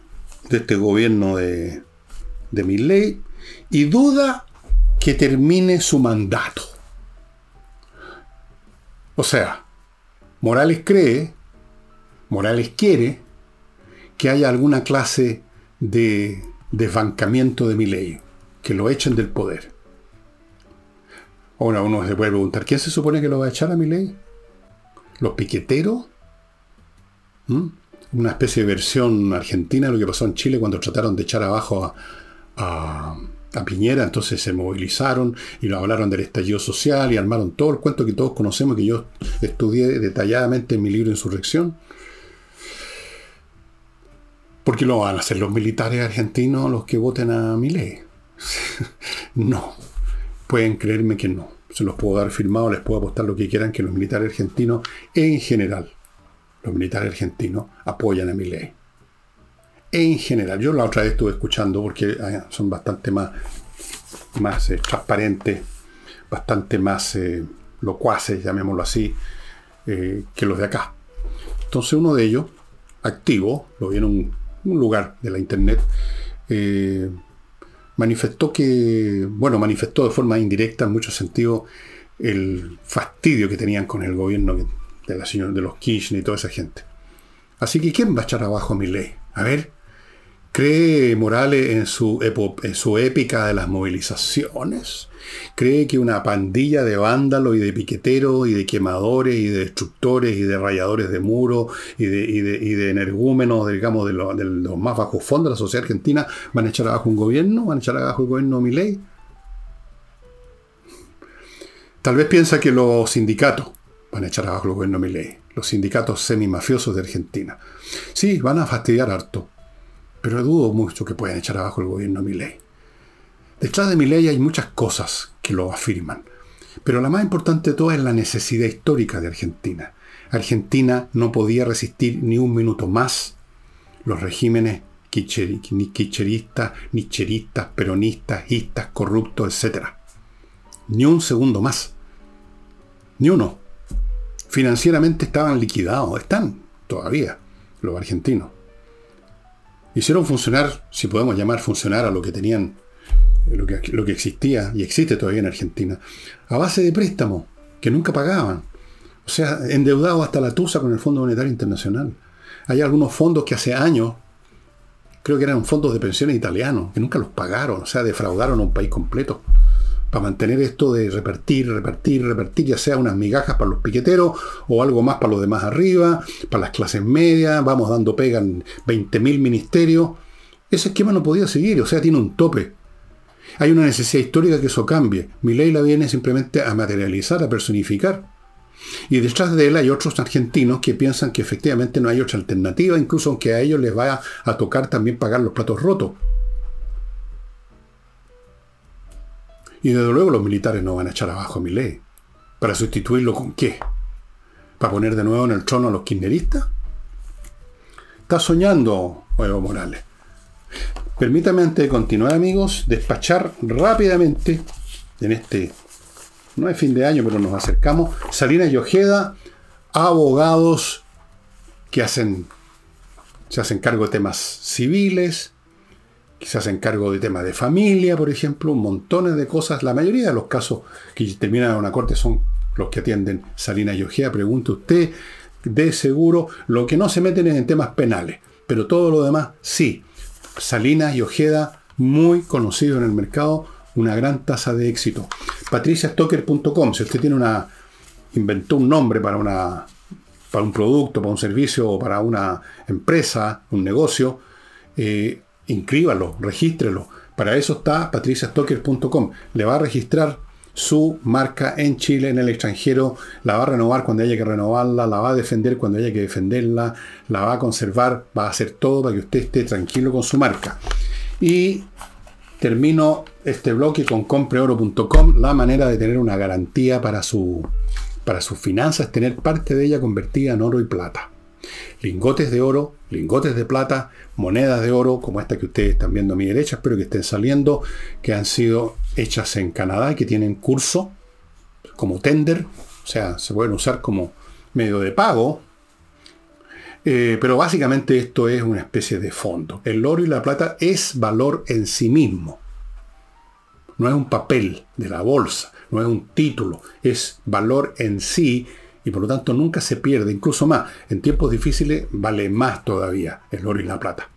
de este gobierno de, de Milley y duda que termine su mandato. O sea, Morales cree, Morales quiere que haya alguna clase de desbancamiento de Milley, que lo echen del poder. Ahora uno se puede preguntar, ¿quién se supone que lo va a echar a Milley? ¿Los piqueteros? Una especie de versión argentina de lo que pasó en Chile cuando trataron de echar abajo a, Piñera, entonces se movilizaron y lo hablaron del estallido social y armaron todo el cuento que todos conocemos, que yo estudié detalladamente en mi libro Insurrección. ¿Por qué lo van a hacer los militares argentinos los que voten a mi ley? no, pueden creerme que no. Se los puedo dar firmado, les puedo apostar lo que quieran, que los militares argentinos en general los militares argentinos apoyan a mi ley. En general, yo la otra vez estuve escuchando porque ah, son bastante más, más eh, transparentes, bastante más eh, locuaces, llamémoslo así, eh, que los de acá. Entonces uno de ellos, activo, lo vi en un, lugar de la internet, manifestó que, bueno, manifestó de forma indirecta en muchos sentidos el fastidio que tenían con el gobierno de, la señora, de los Kirchner y toda esa gente. Así que, ¿quién va a echar abajo mi ley? A ver, ¿cree Morales en su, épica de las movilizaciones? ¿Cree que una pandilla de vándalos y de piqueteros y de quemadores y de destructores y de rayadores de muros y de, de, energúmenos, digamos, de, de, los más bajos fondos de la sociedad argentina van a echar abajo un gobierno? ¿Van a echar abajo el gobierno de mi ley? Tal vez piensa que los sindicatos van a echar abajo el gobierno Milei, los sindicatos semi-mafiosos de Argentina. Sí, van a fastidiar harto, pero dudo mucho que puedan echar abajo el gobierno Milei. Detrás de Milei hay muchas cosas que lo afirman, pero la más importante de todas es la necesidad histórica de Argentina. Argentina no podía resistir ni un minuto más los regímenes quicheristas, nicheristas, peronistas, istas, corruptos, etc. Ni un segundo más. Ni uno financieramente estaban liquidados, están todavía los argentinos. Hicieron funcionar, si podemos llamar funcionar a lo que tenían, lo que, lo que existía y existe todavía en Argentina, a base de préstamos que nunca pagaban. O sea, endeudados hasta la tusa con el Fondo Monetario Internacional. Hay algunos fondos que hace años, creo que eran fondos de pensiones italianos, que nunca los pagaron, o sea, defraudaron a un país completo. Para mantener esto de repartir, repartir, repartir, ya sea unas migajas para los piqueteros o algo más para los demás arriba, para las clases medias, vamos dando pega en 20.000 ministerios. Ese esquema no podía seguir, o sea, tiene un tope. Hay una necesidad histórica que eso cambie. Mi ley la viene simplemente a materializar, a personificar. Y detrás de él hay otros argentinos que piensan que efectivamente no hay otra alternativa, incluso aunque a ellos les vaya a tocar también pagar los platos rotos. Y desde luego los militares no van a echar abajo a mi ley. ¿Para sustituirlo con qué? ¿Para poner de nuevo en el trono a los kirchneristas? Está soñando Evo Morales. Permítame antes de continuar, amigos, despachar rápidamente en este, no es fin de año, pero nos acercamos, Salinas y Ojeda, abogados que hacen, se hacen cargo de temas civiles, que se hacen cargo de temas de familia, por ejemplo, montones de cosas. La mayoría de los casos que terminan en una corte son los que atienden Salinas y Ojeda. Pregunte usted, de seguro, lo que no se meten es en temas penales, pero todo lo demás sí. Salinas y Ojeda, muy conocido en el mercado, una gran tasa de éxito. patriciastocker.com, si usted tiene una, inventó un nombre para, una, para un producto, para un servicio o para una empresa, un negocio, eh, inscríbalo, regístrelo. Para eso está patriciastocker.com. Le va a registrar su marca en Chile, en el extranjero, la va a renovar cuando haya que renovarla, la va a defender cuando haya que defenderla, la va a conservar, va a hacer todo para que usted esté tranquilo con su marca. Y termino este bloque con compreoro.com, la manera de tener una garantía para, su, para sus finanzas, tener parte de ella convertida en oro y plata lingotes de oro, lingotes de plata, monedas de oro, como esta que ustedes están viendo a mi derecha, espero que estén saliendo, que han sido hechas en Canadá y que tienen curso como tender, o sea, se pueden usar como medio de pago. Eh, pero básicamente esto es una especie de fondo. El oro y la plata es valor en sí mismo. No es un papel de la bolsa, no es un título, es valor en sí y por lo tanto nunca se pierde, incluso más. En tiempos difíciles vale más todavía el oro y la plata.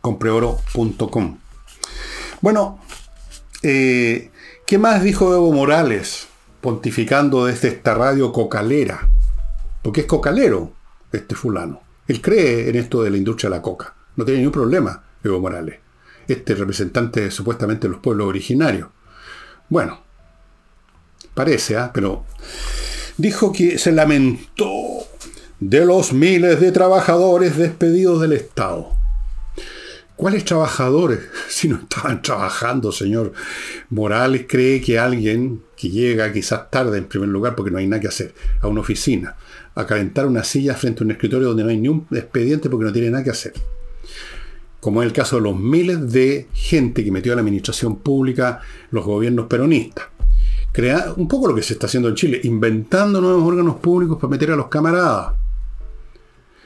Compreoro.com. Bueno, eh, ¿qué más dijo Evo Morales pontificando desde esta radio cocalera? Porque es cocalero este fulano. Él cree en esto de la industria de la coca. No tiene ningún problema, Evo Morales. Este representante supuestamente de los pueblos originarios. Bueno, parece, ¿ah? pero dijo que se lamentó de los miles de trabajadores despedidos del Estado. ¿Cuáles trabajadores? Si no estaban trabajando, señor Morales cree que alguien que llega quizás tarde en primer lugar porque no hay nada que hacer, a una oficina, a calentar una silla frente a un escritorio donde no hay ni un expediente porque no tiene nada que hacer. Como es el caso de los miles de gente que metió a la administración pública los gobiernos peronistas Crea un poco lo que se está haciendo en Chile, inventando nuevos órganos públicos para meter a los camaradas.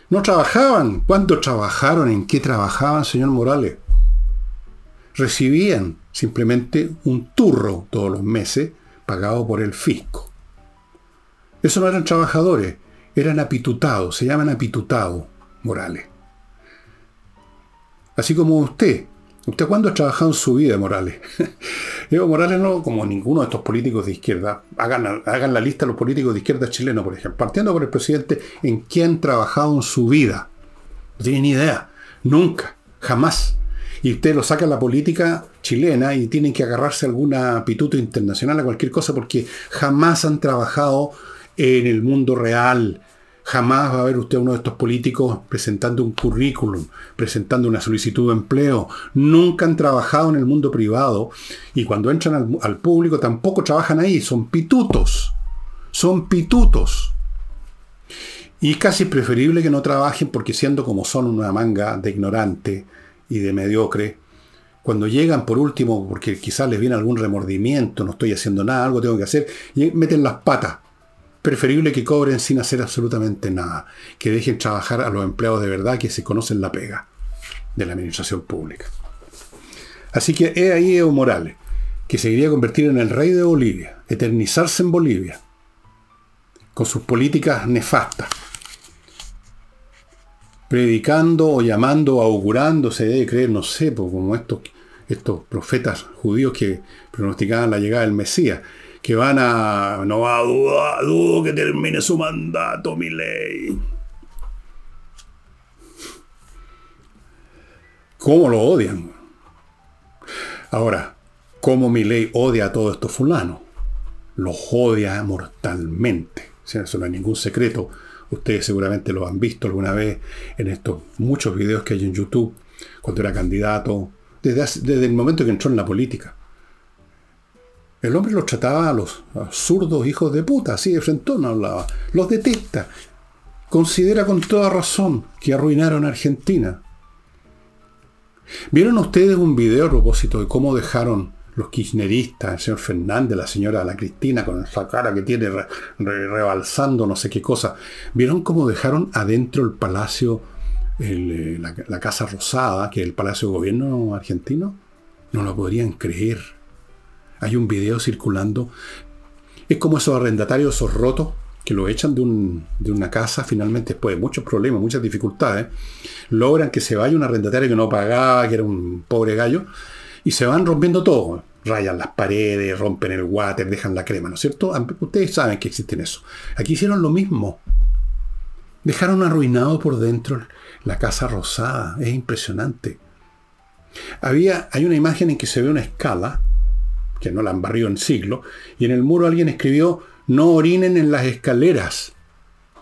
No trabajaban. ¿Cuánto trabajaron? ¿En qué trabajaban, señor Morales? Recibían simplemente un turro todos los meses pagado por el fisco. Eso no eran trabajadores, eran apitutados, se llaman apitutados Morales. Así como usted, ¿Usted cuándo ha trabajado en su vida, Morales? Evo Morales no, como ninguno de estos políticos de izquierda. Hagan, hagan la lista de los políticos de izquierda chilenos, por ejemplo. Partiendo por el presidente, ¿en qué han trabajado en su vida? No tienen ni idea. Nunca. Jamás. Y usted lo saca a la política chilena y tienen que agarrarse a alguna pituto internacional, a cualquier cosa, porque jamás han trabajado en el mundo real, Jamás va a ver usted a uno de estos políticos presentando un currículum, presentando una solicitud de empleo. Nunca han trabajado en el mundo privado y cuando entran al, público tampoco trabajan ahí. Son pitutos. Son pitutos. Y casi preferible que no trabajen porque siendo como son una manga de ignorante y de mediocre, cuando llegan por último, porque quizás les viene algún remordimiento, no estoy haciendo nada, algo tengo que hacer, y meten las patas preferible que cobren sin hacer absolutamente nada, que dejen trabajar a los empleados de verdad que se conocen la pega de la administración pública. Así que he ahí Evo Morales, que se quería convertir en el rey de Bolivia, eternizarse en Bolivia, con sus políticas nefastas, predicando o llamando, augurando, se debe creer, no sé, como estos, estos profetas judíos que pronosticaban la llegada del Mesías, que van a, no va a dudar, dudo que termine su mandato, mi ley. ¿Cómo lo odian? Ahora, ¿cómo mi ley odia a todos estos fulanos? Los odia mortalmente. eso no es ningún secreto. Ustedes seguramente lo han visto alguna vez en estos muchos videos que hay en YouTube, cuando era candidato, desde, el momento que entró en la política. El hombre los trataba a los zurdos hijos de puta, así de frente no hablaba. Los detesta. Considera con toda razón que arruinaron a Argentina. ¿Vieron ustedes un video a propósito de cómo dejaron los kirchneristas, el señor Fernández, la señora la Cristina, con esa cara que tiene rebalsando no sé qué cosa? ¿Vieron cómo dejaron adentro el palacio eh, la, Casa Rosada, que es el Palacio de Gobierno argentino, no lo podrían creer. Hay un video circulando. Es como esos arrendatarios, esos rotos, que lo echan de, una casa, finalmente después de muchos problemas, muchas dificultades, logran que se vaya un arrendatario que no pagaba, que era un pobre gallo, y se van rompiendo todo. Rayan las paredes, rompen el water, dejan la crema, ¿no es cierto? Ustedes saben que existen eso. Aquí hicieron lo mismo. Dejaron arruinado por dentro la casa rosada. Es impresionante. Había, hay una imagen en que se ve una escala, que no la han barrido en siglo, y en el muro alguien escribió, no orinen en las escaleras.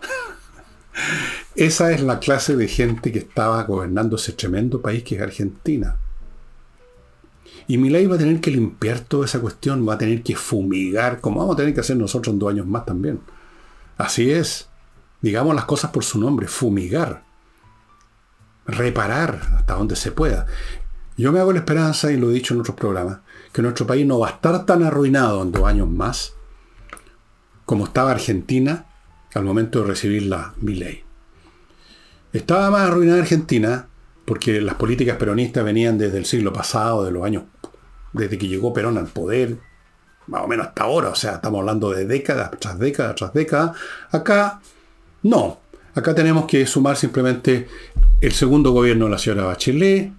Esa es la clase de gente que estaba gobernando ese tremendo país que es Argentina. Y ley va a tener que limpiar toda esa cuestión, va a tener que fumigar, como vamos a tener que hacer nosotros en dos años más también. Así es. Digamos las cosas por su nombre, fumigar reparar hasta donde se pueda. Yo me hago la esperanza, y lo he dicho en otros programas, que nuestro país no va a estar tan arruinado en dos años más como estaba Argentina al momento de recibir la ley. Estaba más arruinada Argentina porque las políticas peronistas venían desde el siglo pasado, de los años, desde que llegó Perón al poder, más o menos hasta ahora, o sea, estamos hablando de décadas tras décadas tras décadas. Acá, no. Acá tenemos que sumar simplemente el segundo gobierno de la señora Bachelet,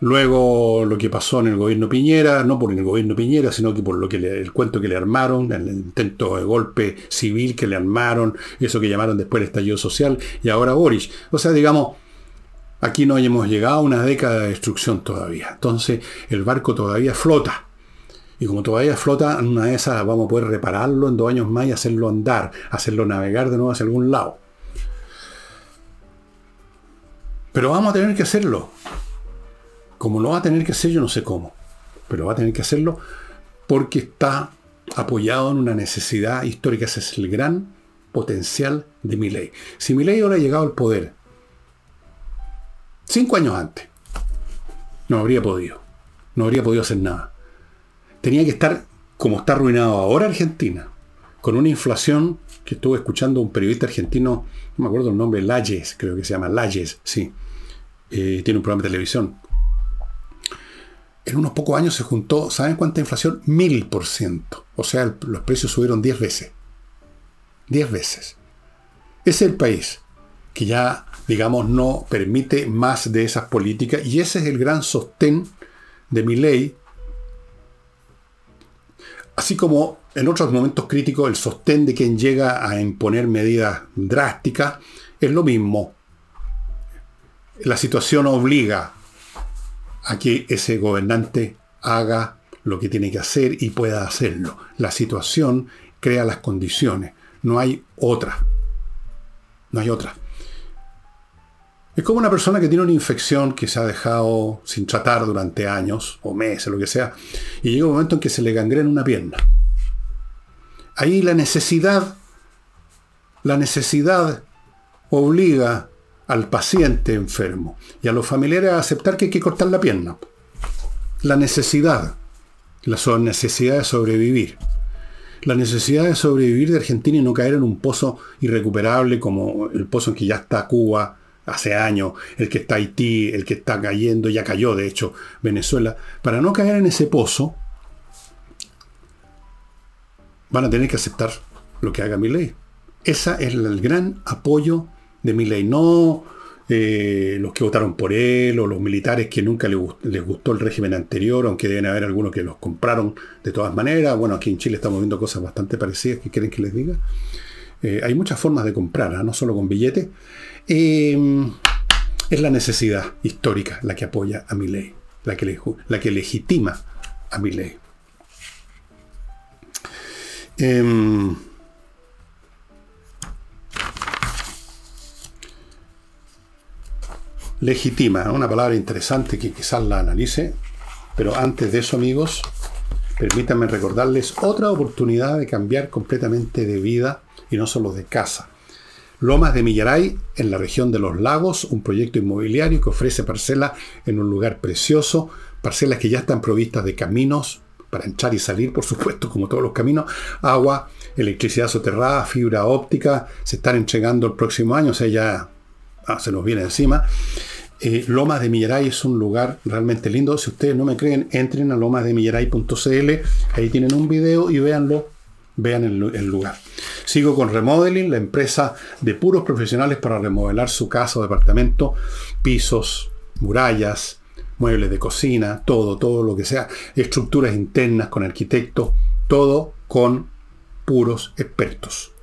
luego lo que pasó en el gobierno Piñera, no por el gobierno Piñera, sino que por lo que el cuento que le armaron, el intento de golpe civil que le armaron, eso que llamaron después el estallido social, y ahora Boris. O sea, digamos, aquí no hemos llegado a una década de destrucción todavía. Entonces, el barco todavía flota. Y como todavía flota, en una de esas vamos a poder repararlo en dos años más y hacerlo andar, hacerlo navegar de nuevo hacia algún lado. Pero vamos a tener que hacerlo. Como lo va a tener que hacer, yo no sé cómo. Pero va a tener que hacerlo porque está apoyado en una necesidad histórica. Ese es el gran potencial de mi ley. Si mi ley hubiera llegado al poder cinco años antes, no habría podido. No habría podido hacer nada. Tenía que estar como está arruinado ahora Argentina, con una inflación que estuve escuchando un periodista argentino, no me acuerdo el nombre, Layes, creo que se llama Layes, sí eh, tiene un programa de televisión. En unos pocos años se juntó, ¿saben cuánta inflación? Mil por ciento. O sea, los precios subieron diez veces. Diez veces. Ese es el país que ya, digamos, no permite más de esas políticas y ese es el gran sostén de mi ley. Así como en otros momentos críticos el sostén de quien llega a imponer medidas drásticas es lo mismo la situación obliga a que ese gobernante haga lo que tiene que hacer y pueda hacerlo. La situación crea las condiciones. No hay otra. No hay otra. Es como una persona que tiene una infección que se ha dejado sin tratar durante años o meses, lo que sea, y llega un momento en que se le gangrena una pierna. Ahí la necesidad, la necesidad obliga al paciente enfermo y a los familiares a aceptar que hay que cortar la pierna. La necesidad, la necesidad de sobrevivir. La necesidad de sobrevivir de Argentina y no caer en un pozo irrecuperable como el pozo en que ya está Cuba hace años, el que está Haití, el que está cayendo, ya cayó de hecho Venezuela. Para no caer en ese pozo, van a tener que aceptar lo que haga mi ley. Ese es el gran apoyo de mi ley. No eh, los que votaron por él o los militares que nunca les, gustó el régimen anterior, aunque deben haber algunos que los compraron de todas maneras. Bueno, aquí en Chile estamos viendo cosas bastante parecidas que quieren que les diga. Eh, hay muchas formas de comprar, ¿ah? no solo con billetes. Em, es la necesidad histórica la que apoya a mi ley, la que, la que legitima a mi ley. Legitima, una palabra interesante que quizás la analice, pero antes de eso, amigos, permítanme recordarles otra oportunidad de cambiar completamente de vida y no solo de casa. Lomas de Millaray, en la región de los lagos, un proyecto inmobiliario que ofrece parcelas en un lugar precioso, parcelas que ya están provistas de caminos para entrar y salir, por supuesto, como todos los caminos, agua, electricidad soterrada, fibra óptica, se están entregando el próximo año, o sea, ya ah, se nos viene encima. Eh, Lomas de Millaray es un lugar realmente lindo. Si ustedes no me creen, entren a lomasdemillaray.cl, ahí tienen un video y véanlo, vean el, lugar. Sigo con Remodeling, la empresa de puros profesionales para remodelar su casa o departamento, pisos, murallas, muebles de cocina, todo, todo lo que sea, estructuras internas con arquitectos, todo con puros expertos.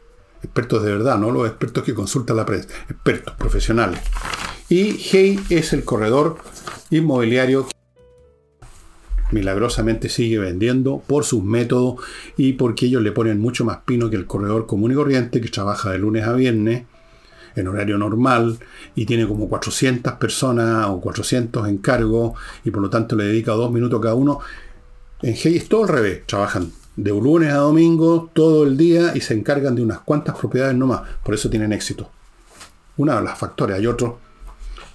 Expertos de verdad, no los expertos que consultan la prensa, expertos profesionales. Y Hey es el corredor inmobiliario que milagrosamente sigue vendiendo por sus métodos y porque ellos le ponen mucho más pino que el corredor común y corriente que trabaja de lunes a viernes en horario normal y tiene como 400 personas o 400 encargos y por lo tanto le dedica dos minutos cada uno. En Hey es todo al revés, trabajan de lunes a domingo todo el día y se encargan de unas cuantas propiedades nomás, por eso tienen éxito. Una de las factores, hay otros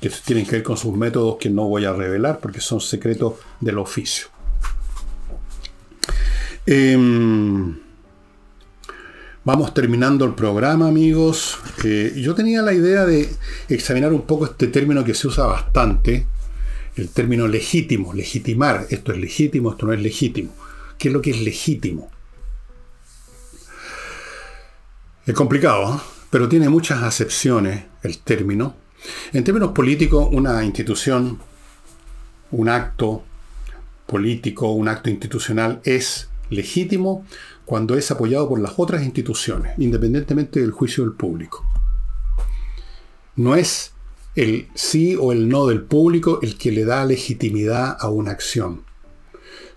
que tienen que ver con sus métodos que no voy a revelar porque son secretos del oficio. Em, vamos terminando el programa, amigos. Eh, yo tenía la idea de examinar un poco este término que se usa bastante, el término legítimo, legitimar. Esto es legítimo, esto no es legítimo. ¿Qué es lo que es legítimo? Es complicado, ¿eh? pero tiene muchas acepciones el término. En términos políticos, una institución, un acto político, un acto institucional es legítimo cuando es apoyado por las otras instituciones, independientemente del juicio del público. No es el sí o el no del público el que le da legitimidad a una acción,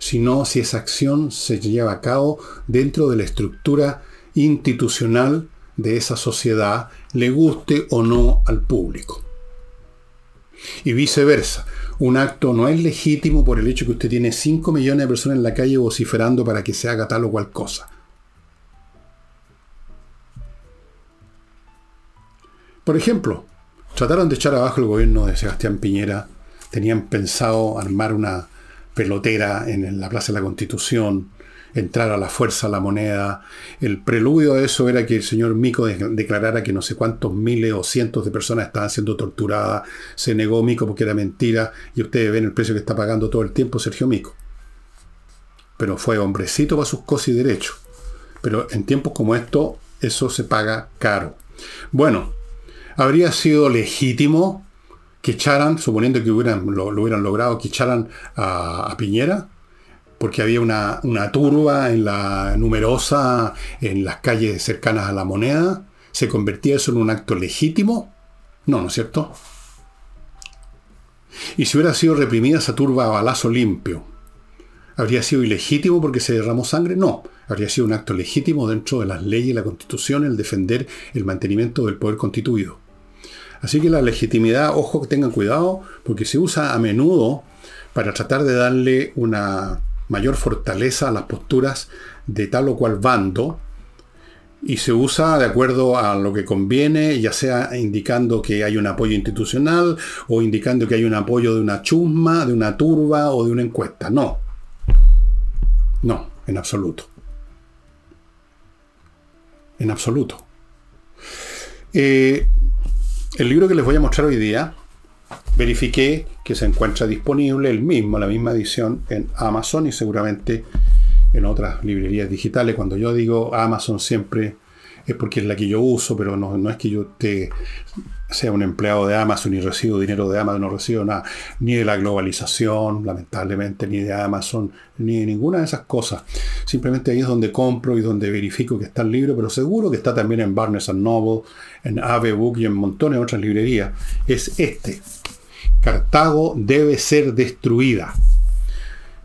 sino si esa acción se lleva a cabo dentro de la estructura institucional de esa sociedad, le guste o no al público. Y viceversa. Un acto no es legítimo por el hecho que usted tiene 5 millones de personas en la calle vociferando para que se haga tal o cual cosa. Por ejemplo, trataron de echar abajo el gobierno de Sebastián Piñera, tenían pensado armar una pelotera en la Plaza de la Constitución, entrar a la fuerza la moneda. El preludio de eso era que el señor Mico declarara que no sé cuántos miles o cientos de personas estaban siendo torturadas. Se negó Mico porque era mentira y ustedes ven el precio que está pagando todo el tiempo Sergio Mico. Pero fue hombrecito para sus cosas y derechos. Pero en tiempos como estos, eso se paga caro. Bueno, habría sido legítimo que echaran, suponiendo que hubieran, lo, hubieran logrado, que echaran a Piñera, porque había una, turba en la numerosa en las calles cercanas a la moneda. ¿Se convertía eso en un acto legítimo? No, ¿no es cierto? Y si hubiera sido reprimida esa turba a balazo limpio, ¿habría sido ilegítimo porque se derramó sangre? No, habría sido un acto legítimo dentro de las leyes y la constitución el defender el mantenimiento del poder constituido. Así que la legitimidad, ojo que tengan cuidado, porque se usa a menudo para tratar de darle una mayor fortaleza a las posturas de tal o cual bando y se usa de acuerdo a lo que conviene, ya sea indicando que hay un apoyo institucional o indicando que hay un apoyo de una chusma, de una turba o de una encuesta. No. No, en absoluto. En absoluto. Eh, el libro que les voy a mostrar hoy día verifiqué que se encuentra disponible el mismo, la misma edición en Amazon y seguramente en otras librerías digitales. Cuando yo digo Amazon siempre es porque es la que yo uso, pero no, no es que yo te, sea un empleado de Amazon y recibo dinero de Amazon, no recibo nada, ni de la globalización, lamentablemente, ni de Amazon, ni de ninguna de esas cosas. Simplemente ahí es donde compro y donde verifico que está el libro, pero seguro que está también en Barnes Noble, en Ave Book y en montones de otras librerías. Es este. Cartago debe ser destruida.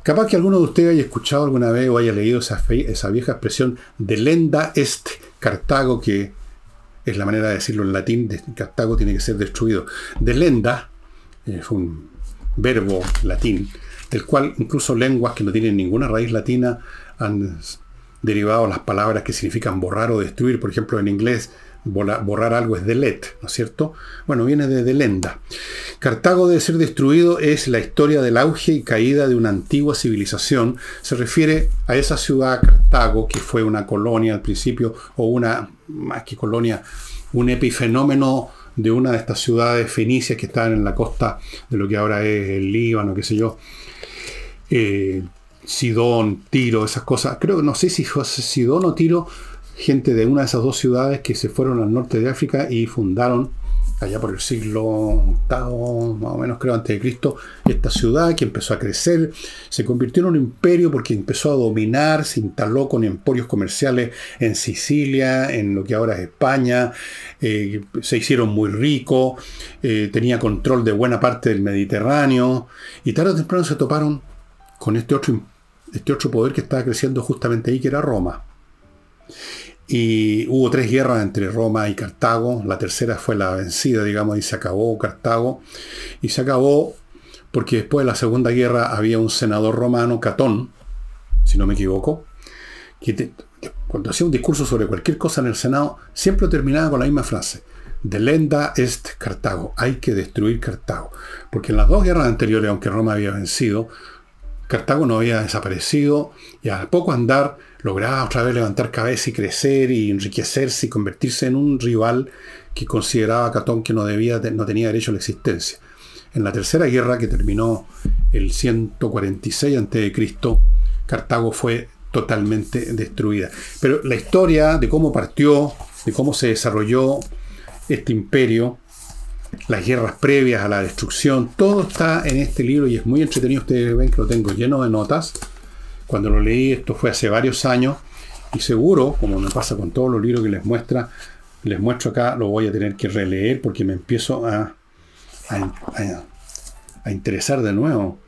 Capaz que alguno de ustedes haya escuchado alguna vez o haya leído esa, esa vieja expresión de lenda est Cartago que es la manera de decirlo en latín, de Cartago tiene que ser destruido. De lenda, es eh, un verbo latín, del cual incluso lenguas que no tienen ninguna raíz latina han derivado las palabras que significan borrar o destruir. Por ejemplo, en inglés borrar algo es delete, ¿no es cierto? Bueno, viene de delenda. Cartago debe ser destruido es la historia del auge y caída de una antigua civilización. Se refiere a esa ciudad Cartago, que fue una colonia al principio, o una, más que colonia, un epifenómeno de una de estas ciudades fenicias que estaban en la costa de lo que ahora es el Líbano, qué sé yo. Eh, Sidón, Tiro, esas cosas. Creo que no sé si fue Sidón o Tiro, gente de una de esas dos ciudades que se fueron al norte de África y fundaron allá por el siglo VIII, más o menos creo, antes de Cristo, esta ciudad que empezó a crecer, se convirtió en un imperio porque empezó a dominar, se instaló con emporios comerciales en Sicilia, en lo que ahora es España, eh, se hicieron muy ricos, eh, tenía control de buena parte del Mediterráneo, y tarde o temprano se toparon con este otro, este otro poder que estaba creciendo justamente ahí, que era Roma. Y hubo tres guerras entre Roma y Cartago. La tercera fue la vencida, digamos, y se acabó Cartago. Y se acabó porque después de la Segunda Guerra había un senador romano, Catón, si no me equivoco, que cuando hacía un discurso sobre cualquier cosa en el Senado, siempre terminaba con la misma frase. Delenda est Cartago. Hay que destruir Cartago. Porque en las dos guerras anteriores, aunque Roma había vencido, Cartago no había desaparecido y a poco andar lograba otra vez levantar cabeza y crecer y enriquecerse y convertirse en un rival que consideraba Catón que no, debía, no tenía derecho a la existencia. En la tercera guerra, que terminó el 146 a.C., Cartago fue totalmente destruida. Pero la historia de cómo partió, de cómo se desarrolló este imperio, las guerras previas a la destrucción, todo está en este libro y es muy entretenido. Ustedes ven que lo tengo lleno de notas. Cuando lo leí, esto fue hace varios años, y seguro, como me pasa con todos los libros que les muestra, les muestro acá, lo voy a tener que releer porque me empiezo a, a, interesar de nuevo.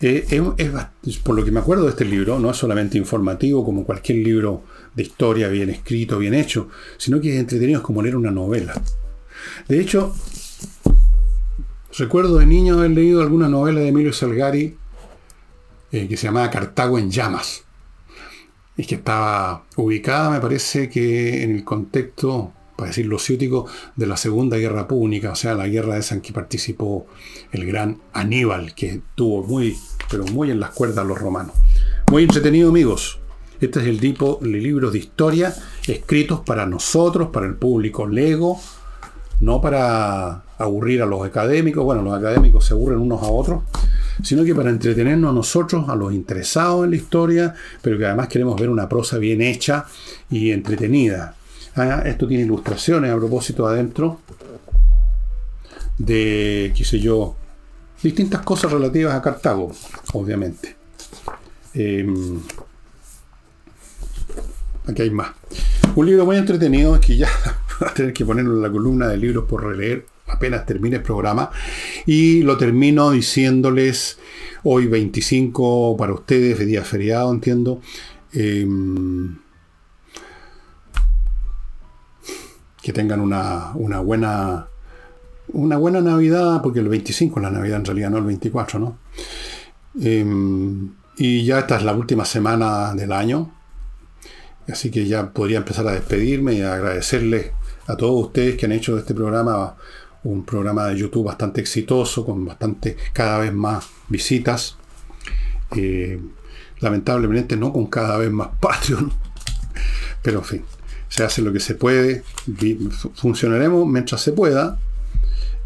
Eh, es, por lo que me acuerdo de este libro, no es solamente informativo como cualquier libro de historia bien escrito, bien hecho, sino que es entretenido, es como leer una novela. De hecho, recuerdo de niño haber leído alguna novela de Emilio Salgari eh, que se llamaba Cartago en llamas. Y que estaba ubicada, me parece que en el contexto, para decirlo ciútico, de la Segunda Guerra Púnica, o sea, la guerra esa en que participó el gran Aníbal, que tuvo muy, pero muy en las cuerdas los romanos. Muy entretenido, amigos. Este es el tipo de libros de historia escritos para nosotros, para el público lego, no para aburrir a los académicos. Bueno, los académicos se aburren unos a otros, sino que para entretenernos a nosotros, a los interesados en la historia, pero que además queremos ver una prosa bien hecha y entretenida. Ah, esto tiene ilustraciones a propósito adentro de, qué sé yo, distintas cosas relativas a Cartago, obviamente. Em, aquí hay más. Un libro muy entretenido es que ya va a tener que ponerlo en la columna de libros por releer apenas termine el programa. Y lo termino diciéndoles hoy 25 para ustedes, de día feriado, entiendo. Em, que tengan una, buena una buena Navidad, porque el 25 es la Navidad en realidad, no el 24, ¿no? Em, y ya esta es la última semana del año, así que ya podría empezar a despedirme y agradecerles a todos ustedes que han hecho este programa un programa de YouTube bastante exitoso, con bastante, cada vez más visitas. Eh, lamentablemente no con cada vez más Patreon, pero en fin, se hace lo que se puede, funcionaremos mientras se pueda.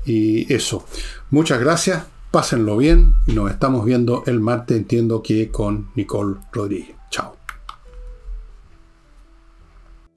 Y eso, muchas gracias, pásenlo bien nos estamos viendo el martes, entiendo que con Nicole Rodríguez. Chao.